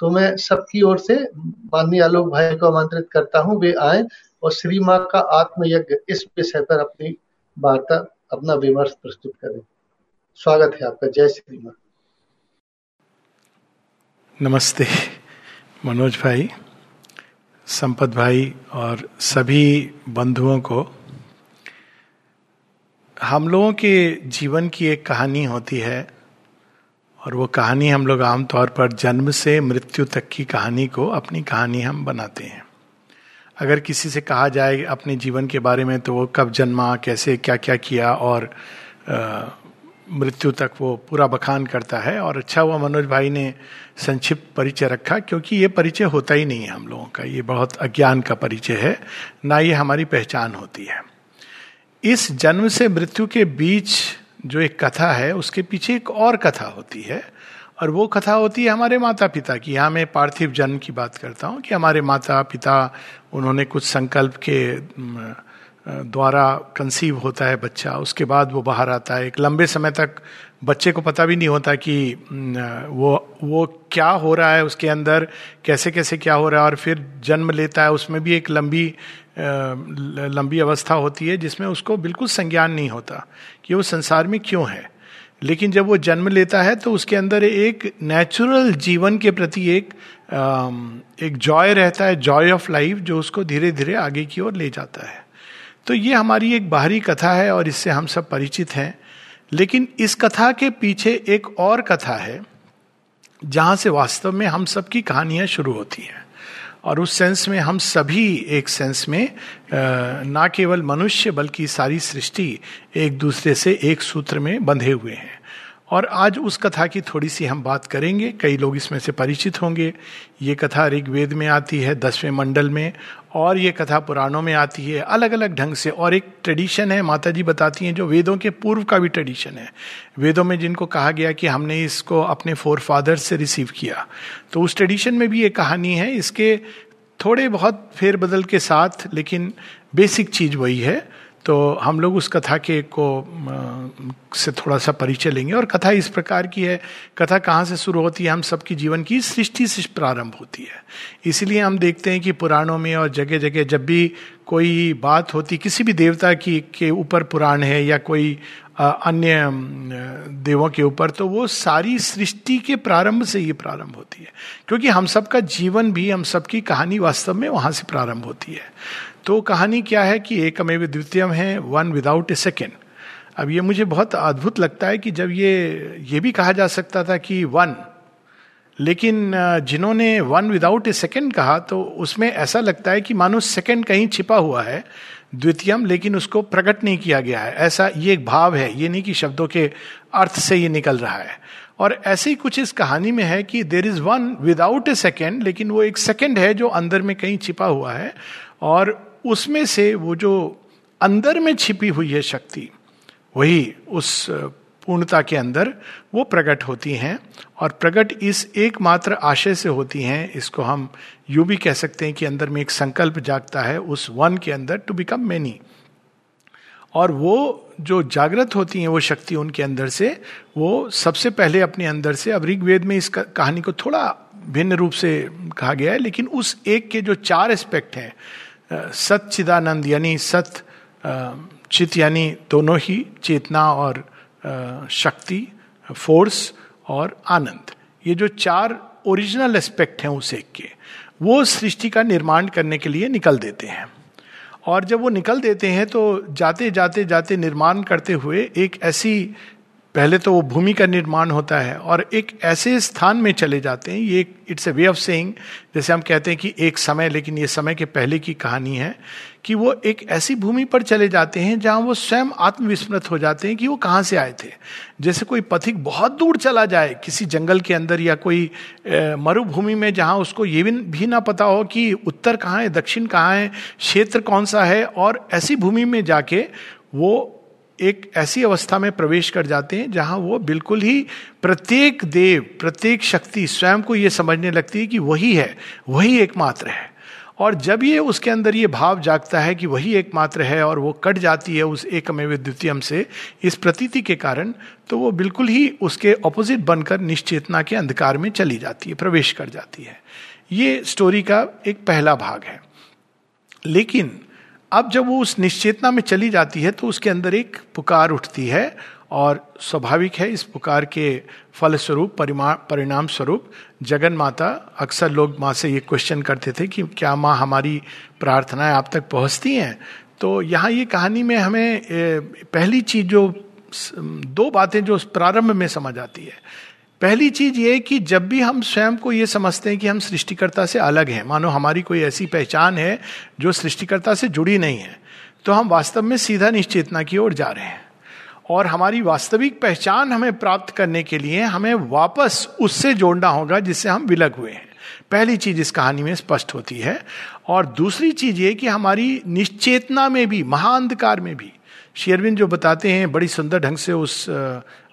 तो मैं सबकी ओर से माननीय आलोक भाई को आमंत्रित करता हूँ, वे आए और श्री माँ का आत्मयज्ञ इस विषय पर अपनी वार्ता, अपना विमर्श प्रस्तुत करें। स्वागत है आपका। जय श्री माँ। नमस्ते, मनोज भाई, संपत भाई और सभी बंधुओं को। हम लोगों के जीवन की एक कहानी होती है और वो कहानी हम लोग आमतौर पर जन्म से मृत्यु तक की कहानी को अपनी कहानी हम बनाते हैं। अगर किसी से कहा जाए अपने जीवन के बारे में तो वो कब जन्मा, कैसे क्या क्या किया और मृत्यु तक वो पूरा बखान करता है। और अच्छा हुआ मनोज भाई ने संक्षिप्त परिचय रखा, क्योंकि ये परिचय होता ही नहीं है हम लोगों का। ये बहुत अज्ञान का परिचय है, ना ये हमारी पहचान होती है। इस जन्म से मृत्यु के बीच जो एक कथा है, उसके पीछे एक और कथा होती है। और वो कथा होती है हमारे माता पिता की। यहाँ मैं पार्थिव जन्म की बात करता हूँ कि हमारे माता पिता उन्होंने कुछ संकल्प के द्वारा कंसीव होता है बच्चा। उसके बाद वो बाहर आता है। एक लंबे समय तक बच्चे को पता भी नहीं होता कि वो वो क्या हो रहा है उसके अंदर कैसे कैसे क्या हो रहा है। और फिर जन्म लेता है। उसमें भी एक लंबी लंबी अवस्था होती है जिसमें उसको बिल्कुल संज्ञान नहीं होता। कि वो संसार में क्यों है? लेकिन जब वो जन्म लेता है तो उसके अंदर एक नेचुरल जीवन के प्रति एक एक जॉय रहता है जॉय ऑफ़ लाइफ जो उसको धीरे धीरे आगे की ओर ले जाता है। तो ये हमारी एक बाहरी कथा है और इससे हम सब परिचित हैं। लेकिन इस कथा के पीछे एक और कथा है, जहाँ से वास्तव में हम सबकी कहानियाँ शुरू होती हैं। और उस सेंस में हम सभी एक सेंस में ना केवल मनुष्य बल्कि सारी सृष्टि एक दूसरे से एक सूत्र में बंधे हुए हैं। और आज उस कथा की थोड़ी सी हम बात करेंगे। कई लोग इसमें से परिचित होंगे। ये कथा ऋग्वेद में आती है, दसवें मंडल में, और ये कथा पुराणों में आती है। अलग अलग ढंग से, और एक ट्रेडिशन है माता जी बताती हैं, जो वेदों के पूर्व का भी ट्रेडिशन है। वेदों में जिनको कहा गया कि हमने इसको अपने फोर फादर से रिसीव किया। तो उस ट्रेडिशन में भी ये कहानी है। इसके थोड़े बहुत फेरबदल के साथ, लेकिन बेसिक चीज़ वही है। तो हम लोग उस कथा के को से थोड़ा सा परिचय लेंगे। और कथा इस प्रकार की है, कथा कहाँ से शुरू होती है? हम सबकी जीवन की सृष्टि से प्रारंभ होती है। इसलिए हम देखते हैं कि पुराणों में और जगह जगह जब भी कोई बात होती, किसी भी देवता की, के ऊपर पुराण है या कोई अन्य देवों के ऊपर तो वो सारी सृष्टि के प्रारंभ से ही प्रारंभ होती है। क्योंकि हम सबका जीवन भी, हम सबकी कहानी वास्तव में वहाँ से प्रारंभ होती है। तो कहानी क्या है कि एकमेव द्वितीयम है वन विदाउट ए सेकेंड अब ये मुझे बहुत अद्भुत लगता है कि जब ये ये भी कहा जा सकता था कि वन लेकिन जिन्होंने वन विदाउट ए सेकेंड कहा तो उसमें ऐसा लगता है कि मानो सेकेंड कहीं छिपा हुआ है, द्वितीयम, लेकिन उसको प्रकट नहीं किया गया है। ऐसा ये एक भाव है, ये नहीं कि शब्दों के अर्थ से ये निकल रहा है। और ऐसे ही कुछ इस कहानी में है कि there is one without a second लेकिन वो एक सेकेंड है जो अंदर में कहीं छिपा हुआ है, और उसमें से वो जो अंदर में छिपी हुई है शक्ति, वही उस पूर्णता के अंदर वो प्रकट होती हैं और प्रकट इस एकमात्र आशय से होती हैं। इसको हम यू भी कह सकते हैं कि अंदर में एक संकल्प जागता है उस वन के अंदर टू बिकम मैनी और वो जो जागृत होती हैं वो शक्ति उनके अंदर से, वो सबसे पहले अपने अंदर से, अब ऋग्वेद में इस कहानी को थोड़ा भिन्न रूप से कहा गया है, लेकिन उस एक के जो चार एस्पेक्ट हैं सच्चिदानंद यानी सत चित यानी दोनों ही चेतना और शक्ति, फोर्स और आनंद। ये जो चार ओरिजिनल एस्पेक्ट हैं उस एक के, वो सृष्टि का निर्माण करने के लिए निकल देते हैं। और जब वो निकल देते हैं तो जाते जाते जाते निर्माण करते हुए एक ऐसी पहले तो वो भूमि का निर्माण होता है और एक ऐसे स्थान में चले जाते हैं ये it's a way of saying जैसे हम कहते हैं कि एक समय लेकिन ये समय के पहले की कहानी है कि वो एक ऐसी भूमि पर चले जाते हैं जहाँ वो स्वयं आत्मविस्मृत हो जाते हैं कि वो कहाँ से आए थे। जैसे कोई पथिक बहुत दूर चला जाए किसी जंगल के अंदर या कोई मरुभूमि में जहाँ उसको ये भी, भी ना पता हो कि उत्तर कहाँ है दक्षिण कहाँ है क्षेत्र कौन सा है और ऐसी भूमि में जाके वो एक ऐसी अवस्था में प्रवेश कर जाते हैं जहाँ वो बिल्कुल ही प्रत्येक देव, प्रत्येक शक्ति स्वयं को ये समझने लगती है कि वही है, वही एकमात्र है। और जब ये उसके अंदर ये भाव जागता है कि वही एकमात्र है और वो कट जाती है उस एकमेव द्वितीयम से इस प्रतीति के कारण तो वो बिल्कुल ही उसके ऑपोजिट बनकर निश्चेतना के अंधकार में चली जाती है, प्रवेश कर जाती है। ये स्टोरी का एक पहला भाग है। लेकिन अब जब वो उस निश्चेतना में चली जाती है तो उसके अंदर एक पुकार उठती है और स्वाभाविक है, इस पुकार के फल स्वरूप परिणाम स्वरूप जगन माता अक्सर लोग माँ से ये क्वेश्चन करते थे कि क्या माँ हमारी प्रार्थनाएँ आप तक पहुँचती हैं? तो यहाँ ये कहानी में हमें पहली चीज़ जो दो बातें जो प्रारंभ में समझ आती है। पहली चीज़ ये कि जब भी हम स्वयं को ये समझते हैं कि हम सृष्टिकर्ता से अलग हैं, मानो हमारी कोई ऐसी पहचान है जो सृष्टिकर्ता से जुड़ी नहीं है तो हम वास्तव में सीधा निश्चेतना की ओर जा रहे हैं। और हमारी वास्तविक पहचान हमें प्राप्त करने के लिए हमें वापस उससे जोड़ना होगा जिससे हम विलग हुए हैं। पहली चीज़ इस कहानी में स्पष्ट होती है। और दूसरी चीज़ ये कि हमारी निश्चेतना में भी, महाअंधकार में भी शेरविन जो बताते हैं, बड़ी सुंदर ढंग से उस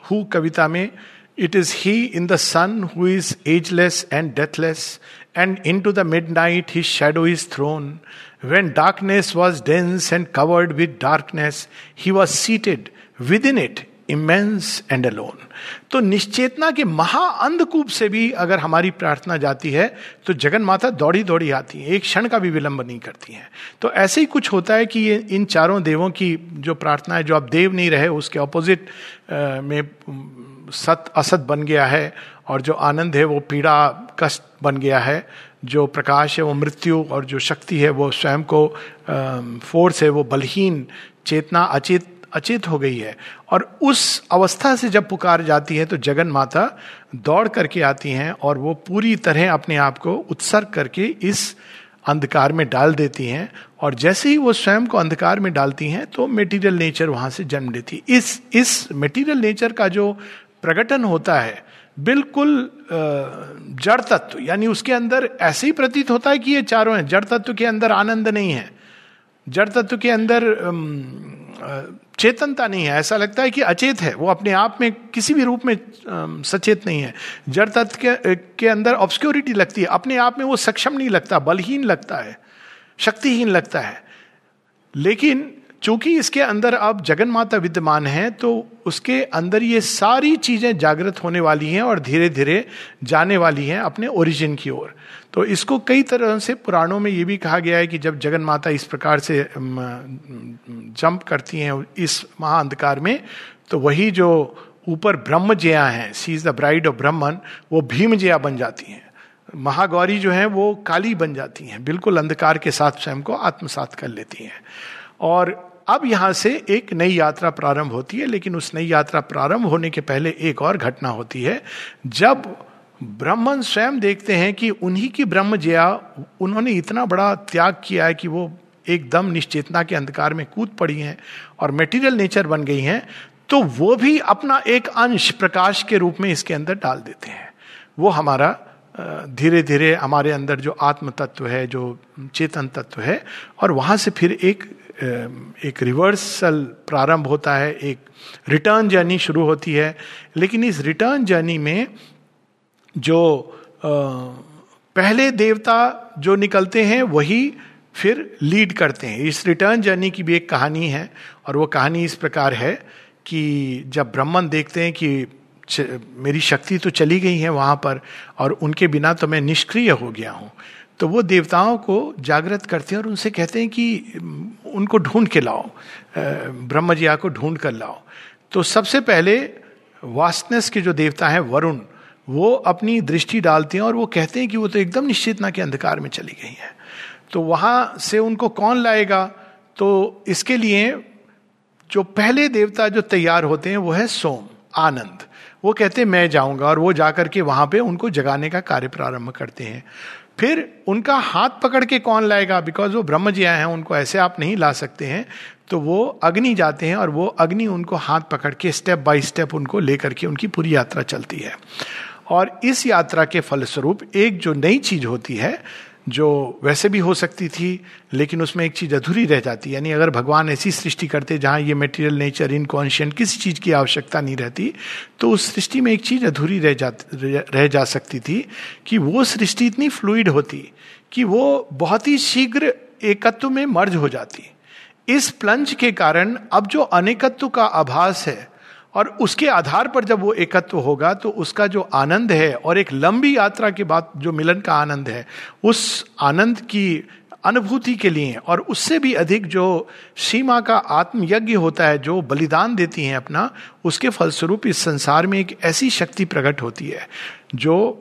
हु कविता में in the sun who is ageless and deathless and into the midnight he shadow is thrown when darkness was dense and covered with darkness he was seated within it immense and alone तो निश्चेतना के महा अंधकूप से भी अगर हमारी प्रार्थना जाती है तो जगन माता दौड़ी दौड़ी आती है, एक क्षण का भी विलंब नहीं करती हैं। तो ऐसे ही कुछ होता है कि ये इन चारों देवों की जो प्रार्थना है, जो अब देव नहीं रहे, उसके ऑपोजिट में सत, असत बन गया है और जो आनंद है वो पीड़ा, कष्ट बन गया है। जो प्रकाश है वो मृत्यु और जो शक्ति है वो स्वयं को फोर्स है वो बलहीन, चेतना अचेत अचेत हो गई है। और उस अवस्था से जब पुकार जाती है तो जगन माता दौड़ करके आती हैं और वो पूरी तरह अपने आप को उत्सर्ग करके इस अंधकार में डाल देती हैं। और जैसे ही वो स्वयं को अंधकार में डालती हैं तो मेटीरियल नेचर वहाँ से जन्म लेती है। इस इस मेटीरियल नेचर का जो प्रकटन होता है बिल्कुल जड़ तत्व यानी उसके अंदर ऐसे ही प्रतीत होता है कि ये चारों हैं जड़ तत्व के अंदर आनंद नहीं है। जड़ तत्व के अंदर चेतनता नहीं है ऐसा लगता है कि अचेत है वो अपने आप में किसी भी रूप में सचेत नहीं है। जड़ तत्व के, के अंदर ऑब्सक्योरिटी लगती है अपने आप में वो सक्षम नहीं लगता बलहीन लगता है शक्तिहीन लगता है। लेकिन चूँकि इसके अंदर अब जगन माता विद्यमान है तो उसके अंदर ये सारी चीज़ें जागृत होने वाली हैं और धीरे धीरे जाने वाली हैं अपने ओरिजिन की ओर। तो इसको कई तरह से पुराणों में ये भी कहा गया है कि जब जगन माता इस प्रकार से जंप करती हैं इस महाअंधकार में तो वही जो ऊपर ब्रह्म जया है she is the bride of Brahman वो भीम जया बन जाती हैं। महागौरी जो है वो काली बन जाती हैं, बिल्कुल अंधकार के साथ स्वयं को आत्मसात कर लेती हैं। और अब यहाँ से एक नई यात्रा प्रारंभ होती है, लेकिन उस नई यात्रा प्रारंभ होने के पहले एक और घटना होती है। जब ब्राह्मण स्वयं देखते हैं कि उन्हीं की ब्रह्म जया उन्होंने इतना बड़ा त्याग किया है कि वो एकदम निश्चेतना के अंधकार में कूद पड़ी हैं और मेटीरियल नेचर बन गई हैं तो वो भी अपना एक अंश प्रकाश के रूप में इसके अंदर डाल देते हैं। वो हमारा धीरे धीरे हमारे अंदर जो आत्म तत्व है, जो चेतन तत्व है, और वहाँ से फिर एक एक रिवर्सल प्रारंभ होता है, एक रिटर्न जर्नी शुरू होती है। लेकिन इस रिटर्न जर्नी में जो पहले देवता जो निकलते हैं, वही फिर लीड करते हैं। इस रिटर्न जर्नी की भी एक कहानी है, और वो कहानी इस प्रकार है कि जब ब्राह्मण देखते हैं कि मेरी शक्ति तो चली गई है वहाँ पर, और उनके बिना तो मैं निष्क्रिय हो गया हूँ। तो वो देवताओं को जागृत करते हैं और उनसे कहते हैं कि उनको ढूंढ के लाओ ब्रह्मजिया को ढूंढ कर लाओ। तो सबसे पहले वास्तनेस के जो देवता हैं, वरुण, वो अपनी दृष्टि डालते हैं और वो कहते हैं कि वो तो एकदम निश्चितना के अंधकार में चली गई है। तो वहाँ से उनको कौन लाएगा? तो इसके लिए जो पहले देवता जो तैयार होते हैं, वो है सोम, आनंद। वो कहते हैं, मैं जाऊँगा। और वो जाकर के वहाँ पे उनको जगाने का कार्य प्रारंभ करते हैं। फिर उनका हाथ पकड़ के कौन लाएगा? बिकॉज़ वो ब्रह्म जी आए हैं, उनको ऐसे आप नहीं ला सकते हैं। तो वो अग्नि जाते हैं और वो अग्नि उनको हाथ पकड़ के स्टेप बाय स्टेप उनको लेकर के उनकी पूरी यात्रा चलती है। और इस यात्रा के फलस्वरूप एक जो नई चीज़ होती है जो वैसे भी हो सकती थी, लेकिन उसमें एक चीज़ अधूरी रह जाती। यानी अगर भगवान ऐसी सृष्टि करते जहाँ ये मेटीरियल नेचर इनकॉन्शियंट किसी चीज़ की आवश्यकता नहीं रहती तो उस सृष्टि में एक चीज़ अधूरी रह जा रह जा सकती थी कि वो सृष्टि इतनी फ्लूइड होती कि वो बहुत ही शीघ्र एकत्व में मर्ज हो जाती। इस प्लंज के कारण अब जो अनेकत्व का आभास है और उसके आधार पर जब वो एकत्व होगा तो उसका जो आनंद है और एक लंबी यात्रा के बाद जो मिलन का आनंद है, उस आनंद की अनुभूति के लिए और उससे भी अधिक जो सीमा का आत्मयज्ञ होता है, जो बलिदान देती हैं अपना, उसके फलस्वरूप इस संसार में एक ऐसी शक्ति प्रकट होती है, जो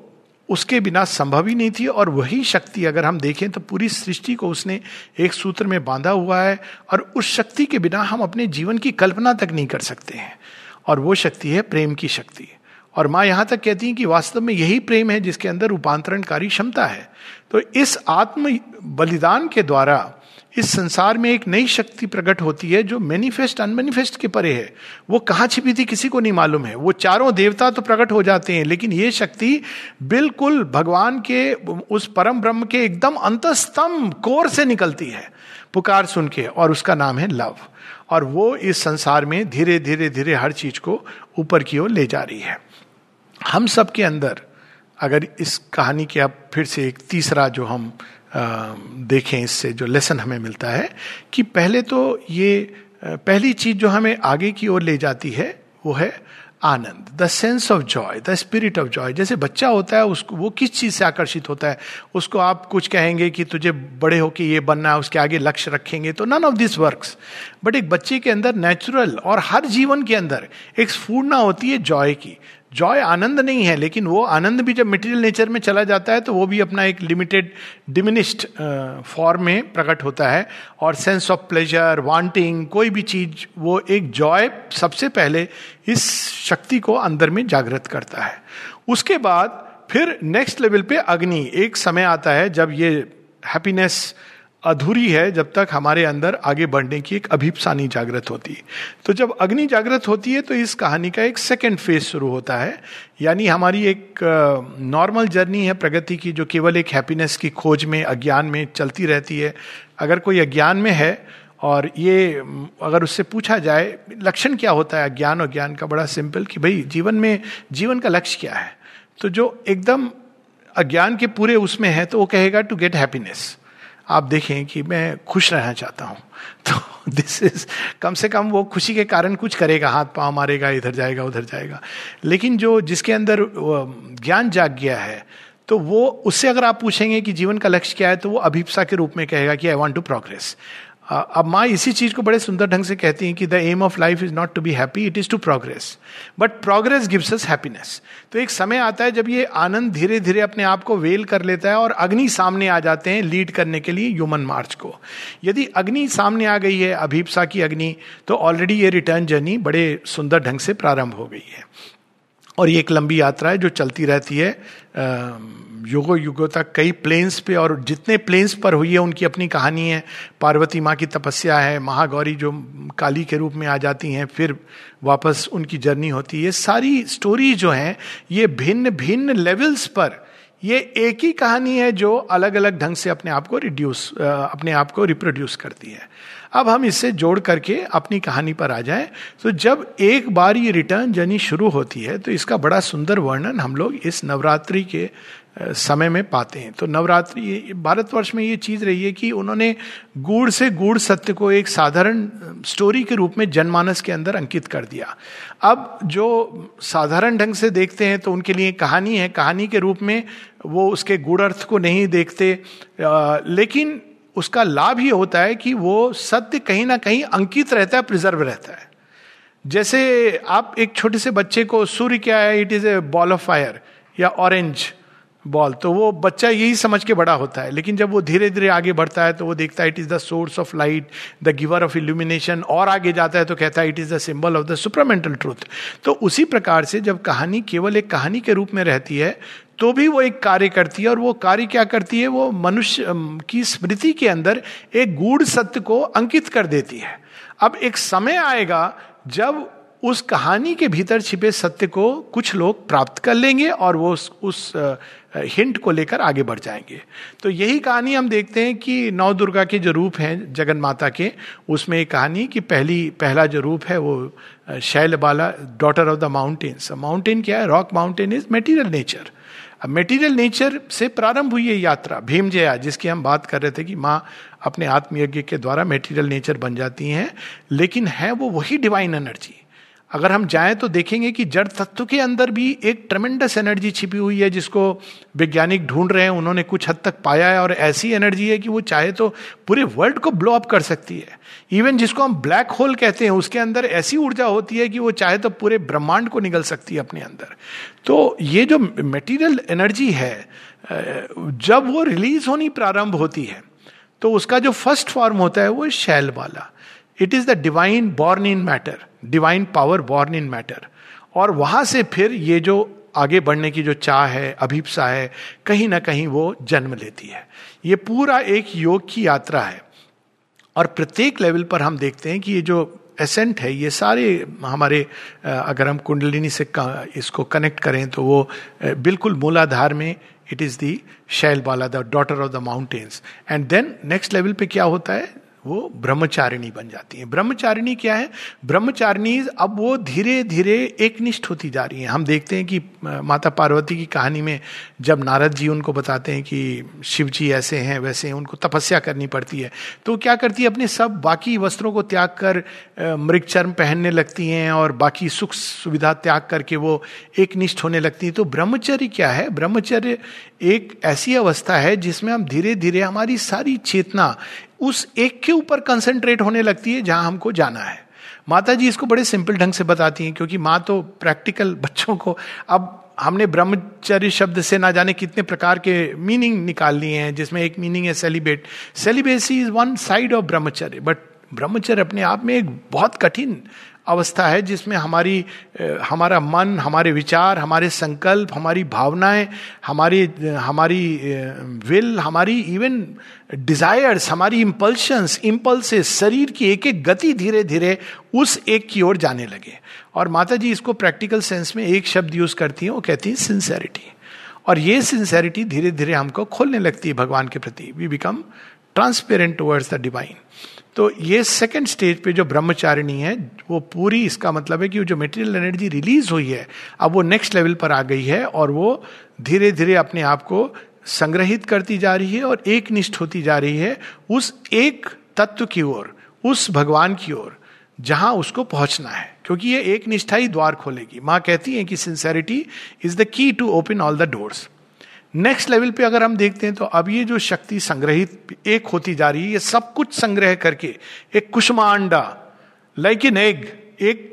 उसके बिना संभव ही नहीं थी। और वही शक्ति अगर हम देखें तो पूरी सृष्टि को उसने एक सूत्र में बांधा हुआ है और उस शक्ति के बिना हम अपने जीवन की कल्पना तक नहीं कर सकते हैं। और वो शक्ति है, प्रेम की शक्ति। और माँ यहाँ तक कहती है कि वास्तव में यही प्रेम है जिसके अंदर रूपांतरणकारी क्षमता है। तो इस आत्म बलिदान के द्वारा इस संसार में एक नई शक्ति प्रकट होती है जो मैनिफेस्ट अनमेनिफेस्ट के परे है। वो कहाँ छिपी थी किसी को नहीं मालूम है। वो चारों देवता तो प्रकट हो जाते हैं, लेकिन ये शक्ति बिल्कुल भगवान के, उस परम ब्रह्म के एकदम अंतस्तम कोर से निकलती है। पुकार सुन के, और उसका नाम है लव। और वो इस संसार में धीरे धीरे धीरे हर चीज़ को ऊपर की ओर ले जा रही है। हम सब के अंदर, अगर इस कहानी के अब फिर से एक तीसरा जो हम देखें इससे, जो लेसन हमें मिलता है कि पहले तो ये पहली चीज़ जो हमें आगे की ओर ले जाती है, वो है आनंद the sense of joy the spirit of joy जैसे बच्चा होता है, उसको, वो किस चीज़ से आकर्षित होता है? उसको आप कुछ कहेंगे कि तुझे बड़े होके ये बनना है, उसके आगे लक्ष्य रखेंगे तो none of this work but एक बच्चे के अंदर नेचुरल और हर जीवन के अंदर एक स्फूर्णा होती है जॉय की। जॉय आनंद नहीं है, लेकिन वो आनंद भी जब मटेरियल नेचर में चला जाता है तो वो भी अपना एक लिमिटेड डिमिनिस्ड फॉर्म में प्रकट होता है। और सेंस ऑफ़ प्लेजर वांटिंग कोई भी चीज़, वो एक जॉय सबसे पहले इस शक्ति को अंदर में जागृत करता है। उसके बाद फिर नेक्स्ट लेवल पे अग्नि, एक समय आता है जब ये हैप्पीनेस अधूरी है जब तक हमारे अंदर आगे बढ़ने की एक अभिप्सा नहीं जागृत होती है। तो जब अग्नि जागृत होती है तो इस कहानी का एक सेकेंड फ़ेज़ शुरू होता है। यानी हमारी एक नॉर्मल जर्नी है प्रगति की, जो केवल एक हैप्पीनेस की खोज में, अज्ञान में चलती रहती है। अगर कोई अज्ञान में है, और ये अगर उससे पूछा जाए, लक्षण क्या होता है अज्ञान और ज्ञान का? बड़ा सिंपल कि भाई, जीवन में, जीवन का लक्ष्य क्या है? तो जो एकदम अज्ञान के पूरे उसमें है तो वो कहेगा टू गेट हैप्पीनेस आप देखें कि मैं खुश रहना चाहता हूँ। तो दिस इज़ कम से कम वो खुशी के कारण कुछ करेगा, हाथ पाँव मारेगा, इधर जाएगा, उधर जाएगा। लेकिन जो जिसके अंदर ज्ञान जाग गया है तो वो, उससे अगर आप पूछेंगे कि जीवन का लक्ष्य क्या है तो वो अभिप्सा के रूप में कहेगा कि आई वॉन्ट टू प्रोग्रेस अब माँ इसी चीज़ को बड़े सुंदर ढंग से कहती हैं कि the aim of life is not to be happy, it is to progress. But progress gives us happiness. तो एक समय आता है जब ये आनंद धीरे धीरे अपने आप को वेल कर लेता है और अग्नि सामने आ जाते हैं लीड करने के लिए ह्यूमन मार्च को। यदि अग्नि सामने आ गई है, अभीपसा की अग्नि तो ऑलरेडी ये रिटर्न जर्नी बड़े सुंदर ढंग से प्रारंभ हो गई है। और ये एक लंबी यात्रा है जो चलती रहती है। युगो युगो तक कई प्लेन्स पे और जितने प्लेन्स पर हुई है, उनकी अपनी कहानी है। पार्वती माँ की तपस्या है, महागौरी जो काली के रूप में आ जाती हैं, फिर वापस उनकी जर्नी होती है। सारी स्टोरी जो हैं, ये भिन्न भिन्न लेवल्स पर ये एक ही कहानी है जो अलग अलग ढंग से अपने आप को रिड्यूस अपने आप को रिप्रोड्यूस करती है। अब हम इससे जोड़ करके अपनी कहानी पर आ जाएँ। तो जब एक बार ये रिटर्न जर्नी शुरू होती है तो इसका बड़ा सुंदर वर्णन हम लोग इस नवरात्रि के समय में पाते हैं। तो नवरात्रि भारतवर्ष में ये चीज़ रही है कि उन्होंने गूढ़ से गूढ़ सत्य को एक साधारण स्टोरी के रूप में जनमानस के अंदर अंकित कर दिया। अब जो साधारण ढंग से देखते हैं तो उनके लिए कहानी है। कहानी के रूप में वो उसके गूढ़ अर्थ को नहीं देखते लेकिन उसका लाभ ही होता है कि वो सत्य कहीं ना कहीं अंकित रहता है प्रिजर्व रहता है। जैसे आप एक छोटे से बच्चे को, सूर्य क्या है? It is a ball of fire या ऑरेंज बॉल तो वो बच्चा यही समझ के बड़ा होता है। लेकिन जब वो धीरे धीरे आगे बढ़ता है तो वो देखता है it is the source of light the giver of illumination और आगे जाता है तो कहता है it is the symbol of the supramental truth तो उसी प्रकार से जब कहानी केवल एक कहानी के रूप में रहती है तो भी वो एक कार्य करती है और वो कार्य क्या करती है? वो मनुष्य की स्मृति के अंदर एक गूढ़ सत्य को अंकित कर देती है। अब एक समय आएगा जब उस कहानी के भीतर छिपे सत्य को कुछ लोग प्राप्त कर लेंगे और वो उस, उस हिंट को लेकर आगे बढ़ जाएँगे। तो यही कहानी हम देखते हैं कि नौ दुर्गा के जो रूप हैं जगन माता के उसमें एक कहानी कि पहली पहला जो रूप है वो Shailabala daughter of the mountains mountain क्या है? Rock mountain is material nature अब मेटीरियल नेचर से प्रारंभ हुई है यात्रा भीम जया जिसकी हम बात कर रहे थे कि माँ अपने आत्मयज्ञ के द्वारा मेटीरियल नेचर बन जाती हैं, लेकिन है वो वही डिवाइन एनर्जी अगर हम जाएँ तो देखेंगे कि जड़ तत्व के अंदर भी एक ट्रमेंडस एनर्जी छिपी हुई है, जिसको वैज्ञानिक ढूंढ रहे हैं, उन्होंने कुछ हद तक पाया है, और ऐसी एनर्जी है कि वो चाहे तो पूरे वर्ल्ड को ब्लो अप कर सकती है। इवन जिसको हम ब्लैक होल कहते हैं, उसके अंदर ऐसी ऊर्जा होती है कि वो चाहे तो पूरे ब्रह्मांड को निगल सकती है अपने अंदर। तो ये जो मेटीरियल एनर्जी है जब वो रिलीज़ होनी प्रारंभ होती है तो उसका जो फ़र्स्ट फॉर्म होता है, वो शैल वाला। It is the divine born in matter divine power born in matter और वहाँ से फिर ये जो आगे बढ़ने की जो चाह है, अभिप्सा है, कहीं ना कहीं वो जन्म लेती है। ये पूरा एक योग की यात्रा है। और प्रत्येक लेवल पर हम देखते हैं कि ये जो एसेंट है, ये सारे हमारे अगर हम कुंडलिनी से इसको कनेक्ट करें तो वो बिल्कुल मूलाधार में it is the Shailabala the daughter of the mountains and then next level पे क्या होता है? वो ब्रह्मचारिणी बन जाती है। ब्रह्मचारिणी क्या है? ब्रह्मचारिणी अब वो धीरे धीरे एक निष्ठ होती जा रही है। हम देखते हैं कि माता पार्वती की कहानी में जब नारद जी उनको बताते हैं कि शिव जी ऐसे हैं, वैसे हैं, उनको तपस्या करनी पड़ती है तो क्या करती है? अपने सब बाकी वस्त्रों को त्याग कर मृग चर्म पहनने लगती हैं और बाकी सुख सुविधा त्याग करके वो एक निष्ठ होने लगती है। तो ब्रह्मचर्य क्या है? ब्रह्मचर्य एक ऐसी अवस्था है जिसमें हम धीरे धीरे हमारी सारी चेतना उस एक के ऊपर कंसेंट्रेट होने लगती है जहाँ हमको जाना है। माता जी इसको बड़े सिंपल ढंग से बताती हैं, क्योंकि माँ तो प्रैक्टिकल बच्चों को, अब हमने ब्रह्मचर्य शब्द से ना जाने कितने प्रकार के मीनिंग निकाल लिए हैं, जिसमें एक मीनिंग है celibate celibacy is one side of brahmacharya but brahmacharya अपने आप में एक बहुत कठिन अवस्था है जिसमें हमारी हमारा मन, हमारे विचार, हमारे संकल्प, हमारी भावनाएँ, हमारी हमारी विल हमारी इवन डिजायर्स हमारी इम्पल्शंस इम्पल्सेस शरीर की एक एक गति धीरे धीरे उस एक की ओर जाने लगे। और माता जी इसको प्रैक्टिकल सेंस में एक शब्द यूज़ करती हैं, वो कहती हैं सिंसेरिटी और ये सिंसेरिटी धीरे धीरे हमको खोलने लगती है भगवान के प्रति। We become transparent towards the divine तो ये सेकेंड स्टेज पे जो ब्रह्मचारिणी है, वो पूरी इसका मतलब है कि जो मेटेरियल एनर्जी रिलीज़ हुई है, अब वो नेक्स्ट लेवल पर आ गई है और वो धीरे धीरे अपने आप को संग्रहित करती जा रही है और एक निष्ठ होती जा रही है उस एक तत्व की ओर, उस भगवान की ओर, जहाँ उसको पहुँचना है। क्योंकि ये एक निष्ठा ही द्वार खोलेगी। माँ कहती है कि sincerity is the key to open all the doors next level पे अगर हम देखते हैं तो अब ये जो शक्ति संग्रहित एक होती जा रही है, ये सब कुछ संग्रह करके एक कुष्मांडा लाइक इन एग एक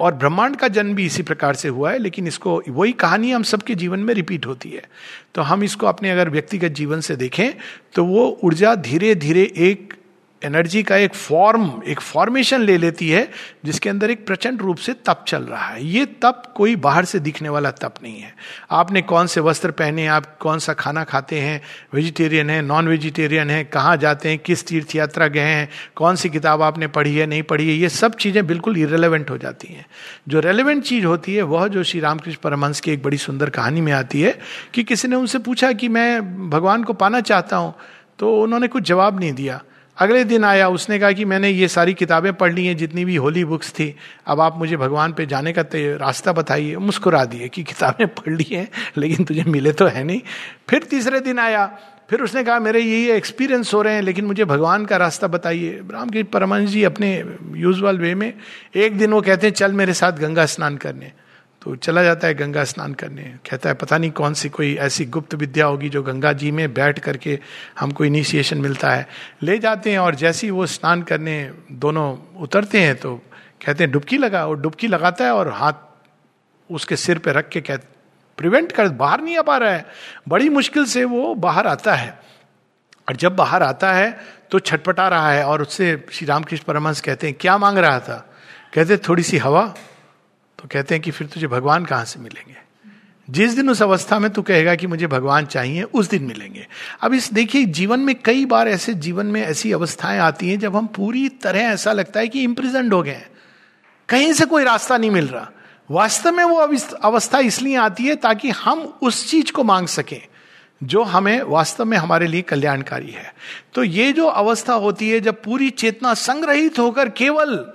और ब्रह्मांड का जन्म भी इसी प्रकार से हुआ है, लेकिन इसको, वही कहानी हम सबके जीवन में रिपीट होती है। तो हम इसको अपने अगर व्यक्तिगत जीवन से देखें तो वो ऊर्जा धीरे धीरे एक एनर्जी का एक फॉर्म, एक फॉर्मेशन ले लेती है, जिसके अंदर एक प्रचंड रूप से तप चल रहा है। ये तप कोई बाहर से दिखने वाला तप नहीं है। आपने कौन से वस्त्र पहने आप कौन सा खाना खाते हैं, वेजिटेरियन है नॉन वेजिटेरियन है, कहाँ जाते हैं, किस तीर्थ यात्रा गए हैं, कौन सी किताब आपने पढ़ी है, नहीं पढ़ी है, ये सब चीज़ें बिल्कुल इरेलीवेंट हो जाती हैं। जो रेलिवेंट चीज़ होती है, वह जो श्री रामकृष्ण परमहंस की एक बड़ी सुंदर कहानी में आती है, कि किसी ने उनसे पूछा कि मैं भगवान को पाना चाहता हूँ तो उन्होंने कुछ जवाब नहीं दिया। अगले दिन आया, उसने कहा कि मैंने ये सारी किताबें पढ़ ली हैं, जितनी भी होली बुक्स थी, अब आप मुझे भगवान पे जाने का रास्ता बताइए। मुस्कुरा दिए कि किताबें पढ़ ली हैं, लेकिन तुझे मिले तो है नहीं। फिर तीसरे दिन आया, फिर उसने कहा, मेरे यही एक्सपीरियंस हो रहे हैं, लेकिन मुझे भगवान का रास्ता बताइए। राम के परमंश जी अपने यूजल वे में, एक दिन वो कहते हैं, चल मेरे साथ गंगा स्नान करने। तो चला जाता है गंगा स्नान करने। कहता है, पता नहीं कौन सी कोई ऐसी गुप्त विद्या होगी जो गंगा जी में बैठ करके हमको इनिशिएशन मिलता है। ले जाते हैं और जैसे ही वो स्नान करने दोनों उतरते हैं तो कहते हैं, डुबकी लगा। और डुबकी लगाता है और हाथ उसके सिर पे रख के कह प्रिवेंट कर, बाहर नहीं आ पा रहा है। बड़ी मुश्किल से वो बाहर आता है। और जब बाहर आता है तो छटपटा रहा है और उससे श्री रामकृष्ण परमहंस कहते हैं, क्या मांग रहा था? कहते थोड़ी सी हवा तो कहते हैं कि फिर तुझे भगवान कहाँ से मिलेंगे? जिस दिन उस अवस्था में तू कहेगा कि मुझे भगवान चाहिए, उस दिन मिलेंगे। अब इस देखिए, जीवन में कई बार ऐसे जीवन में ऐसी अवस्थाएँ आती हैं, जब हम पूरी तरह ऐसा लगता है कि इम्प्रिजेंड हो गए हैं। कहीं से कोई रास्ता नहीं मिल रहा। वास्तव में वो अवस्था इसलिए आती है ताकि हम उस चीज़ को मांग सकें, जो हमें वास्तव में हमारे लिए कल्याणकारी है। तो ये जो अवस्था होती है, जब पूरी चेतना संग्रहित होकर केवल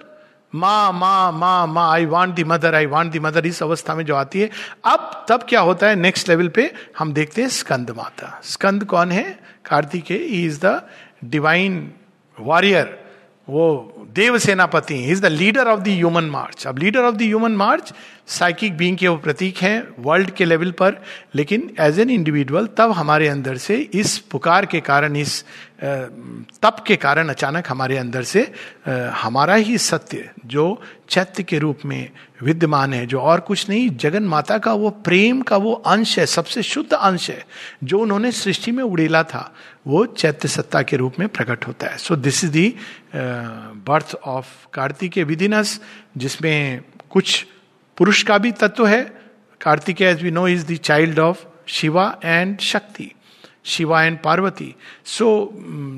माँ माँ माँ माँ I want the mother I want the mother इस अवस्था में जो आती है। अब तब क्या होता है? नेक्स्ट लेवल पे हम देखते हैं स्कंद माता। स्कंद कौन है? Kartikeya is the divine warrior वो देव सेनापति is the leader of the human march अब leader of the human march psychic being के वो प्रतीक हैं वर्ल्ड के लेवल पर। लेकिन एज एन इंडिविजुअल तब हमारे अंदर से इस पुकार के कारण, इस तप के कारण अचानक हमारे अंदर से हमारा ही सत्य, जो चैत्य के रूप में विद्यमान है, जो और कुछ नहीं, जगन माता का वो प्रेम का वो अंश है, सबसे शुद्ध अंश है, जो उन्होंने सृष्टि में उड़ेला था, वो चैत्य सत्ता के रूप में प्रकट होता है। So this is the birth of Kartik within us जिसमें कुछ पुरुष का भी तत्व है। Kartik as we know is the child of Shiva and Shakti Shiva and Parvati. सो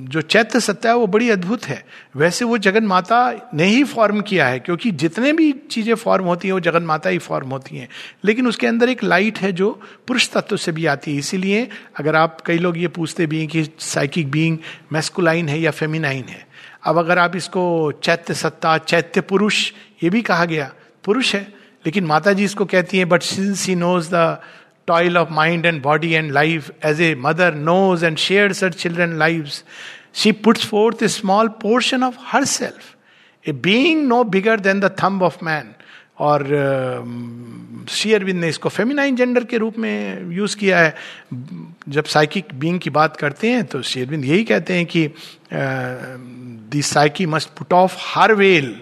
जो चैत्य सत्य है, वो बड़ी अद्भुत है। वैसे वो जगन माता ने ही फॉर्म किया है, क्योंकि जितने भी चीज़ें फॉर्म होती हैं, वो जगन माता ही फॉर्म होती हैं। लेकिन उसके अंदर एक लाइट है जो पुरुष तत्व से भी आती है। इसीलिए अगर आप, कई लोग ये पूछते भी हैं कि साइकिक बींग मैस्कुलाइन है या फेमिनाइन है। अब अगर आप इसको चैत्य सत्ता चैत्य पुरुष, ये भी कहा गया, पुरुष है। लेकिन माता जी इसको कहती हैं but she knows the of mind and body and life as a mother knows and shares her children life she puts forth a small portion of her self a being no bigger than the thumb of man और शेयरविंद ने इसको feminine gender के रूप में use किया है जब साइकिक बींग की बात करते हैं तो शेयरविंद यही कहते हैं कि the psyche must put off her veil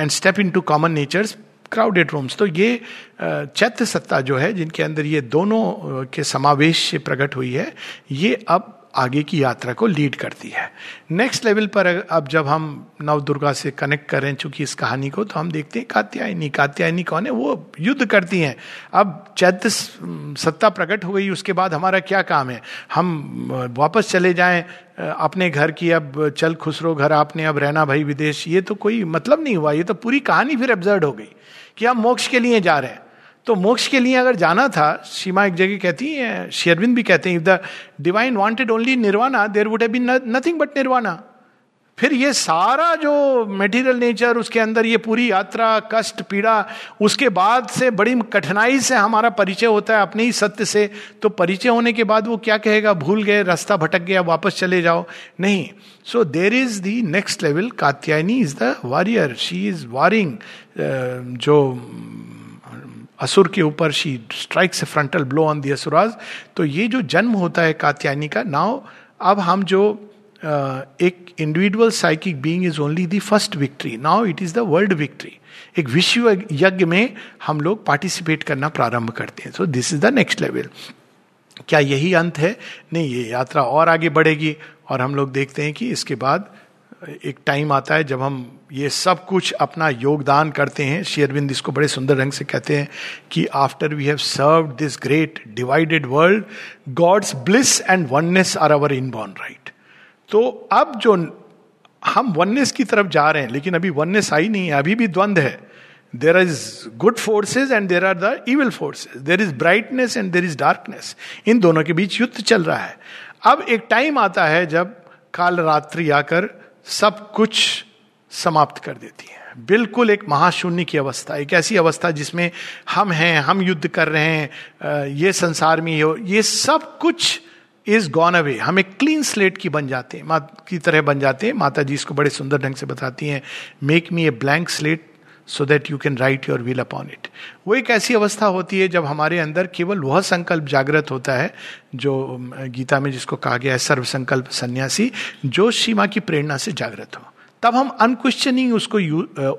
and step into common nature's crowded rooms तो ये चैत्य सत्ता जो है, जिनके अंदर ये दोनों के समावेश से प्रकट हुई है, ये अब आगे की यात्रा को लीड करती है। नेक्स्ट लेवल पर अब जब हम नव दुर्गा से कनेक्ट करें चूँकि इस कहानी को तो हम देखते हैं कात्यायनी कात्यायनी कौन है? वो युद्ध करती हैं। अब चैत्य सत्ता प्रकट हो गई, उसके बाद हमारा क्या काम है? हम वापस चले जाएँ अपने घर की, अब चल खुसरो घर, आपने अब रहना भाई विदेश, ये तो कोई मतलब नहीं हुआ, ये तो पूरी कहानी फिर एब्जर्ड हो गई। कि हम मोक्ष के लिए जा रहे हैं। तो मोक्ष के लिए अगर जाना था, सीमा एक जगह कहती है शेरविंद भी कहते हैं if the divine wanted only nirvana there would have been nothing but nirvana फिर ये सारा जो मेटीरियल नेचर उसके अंदर ये पूरी यात्रा, कष्ट, पीड़ा, उसके बाद से बड़ी कठिनाई से हमारा परिचय होता है अपने ही सत्य से। तो परिचय होने के बाद वो क्या कहेगा? भूल गए, रास्ता भटक गया, वापस चले जाओ। नहीं। So there is the next level Katyayani is the warrior she is warring जो असुर के ऊपर she strikes frontal blow on the asuras तो ये जो जन्म होता है कात्यायनी का नाउ अब हम जो एक individual psychic being is only the first victory now it is the world victory एक विश्व यज्ञ में हम लोग पार्टिसिपेट करना प्रारंभ करते हैं so this is the next level क्या यही अंत है नहीं ये यात्रा और आगे बढ़ेगी और हम लोग देखते हैं कि इसके बाद एक टाइम आता है जब हम ये सब कुछ अपना योगदान करते हैं शेयरविंद इसको बड़े सुंदर ढंग से कहते हैं कि after we have served this great divided world God's bliss and oneness are our inborn right तो अब जो हम वननेस की तरफ़ जा रहे हैं, लेकिन अभी वननेस आई नहीं है, अभी भी द्वंद है। There is good forces and there are the evil forces there is brightness and there is darkness इन दोनों के बीच युद्ध चल रहा है। अब एक टाइम आता है जब काल रात्रि आकर सब कुछ समाप्त कर देती है। बिल्कुल एक महाशून्य की अवस्था, एक ऐसी अवस्था जिसमें हम हैं, हम युद्ध कर रहे हैं ये संसार में हो, ये सब कुछ इज़ गॉन अवे हम एक क्लीन स्लेट की बन जाते हैं की तरह बन जाते हैं। माता जी इसको बड़े सुंदर ढंग से बताती हैं make me a blank slate so that you can write your will upon it वो एक ऐसी अवस्था होती है जब हमारे अंदर केवल वह संकल्प जागृत होता है, जो गीता में जिसको कहा गया है सर्व संकल्प सन्यासी, जो सीमा की प्रेरणा से जागृत हो। तब हम अनक्वेश्चनिंग उसको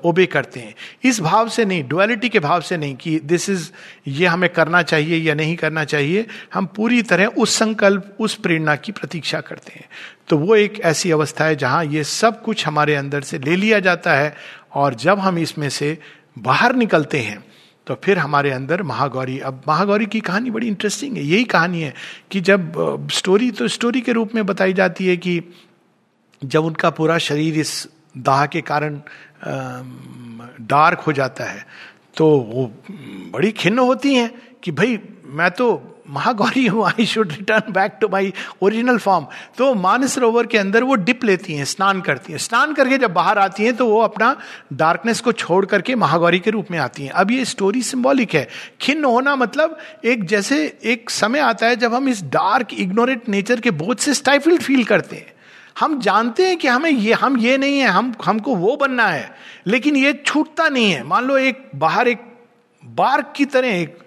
ओबे करते हैं। इस भाव से नहीं डुअलिटी के भाव से नहीं कि दिस इज़ ये हमें करना चाहिए या नहीं करना चाहिए, हम पूरी तरह उस संकल्प, उस प्रेरणा की प्रतीक्षा करते हैं। तो वो एक ऐसी अवस्था है जहाँ ये सब कुछ हमारे अंदर से ले लिया जाता है और जब हम इसमें से बाहर निकलते हैं तो फिर हमारे अंदर महागौरी। अब महागौरी की कहानी बड़ी इंटरेस्टिंग है। यही कहानी है कि जब स्टोरी तो स्टोरी के रूप में बताई जाती है कि जब उनका पूरा शरीर इस दाह के कारण डार्क हो जाता है तो वो बड़ी खिन्न होती हैं कि भाई, मैं तो महागौरी हूँ I should return back to my original form तो मानसरोवर के अंदर वो डिप लेती हैं, स्नान करती हैं। स्नान करके जब बाहर आती हैं तो वो अपना डार्कनेस को छोड़ करके महागौरी के रूप में आती हैं। अब ये स्टोरी सिंबॉलिक है। खिन्न होना मतलब एक जैसे एक समय आता है जब हम इस डार्क इग्नोरेंट नेचर के बोझ से स्टाइफिल्ड फील करते हैं। हम जानते हैं कि हमें ये, हम ये नहीं है, हम, हमको वो बनना है, लेकिन ये छूटता नहीं है। मान लो एक बाहर, एक बार्क की तरह, एक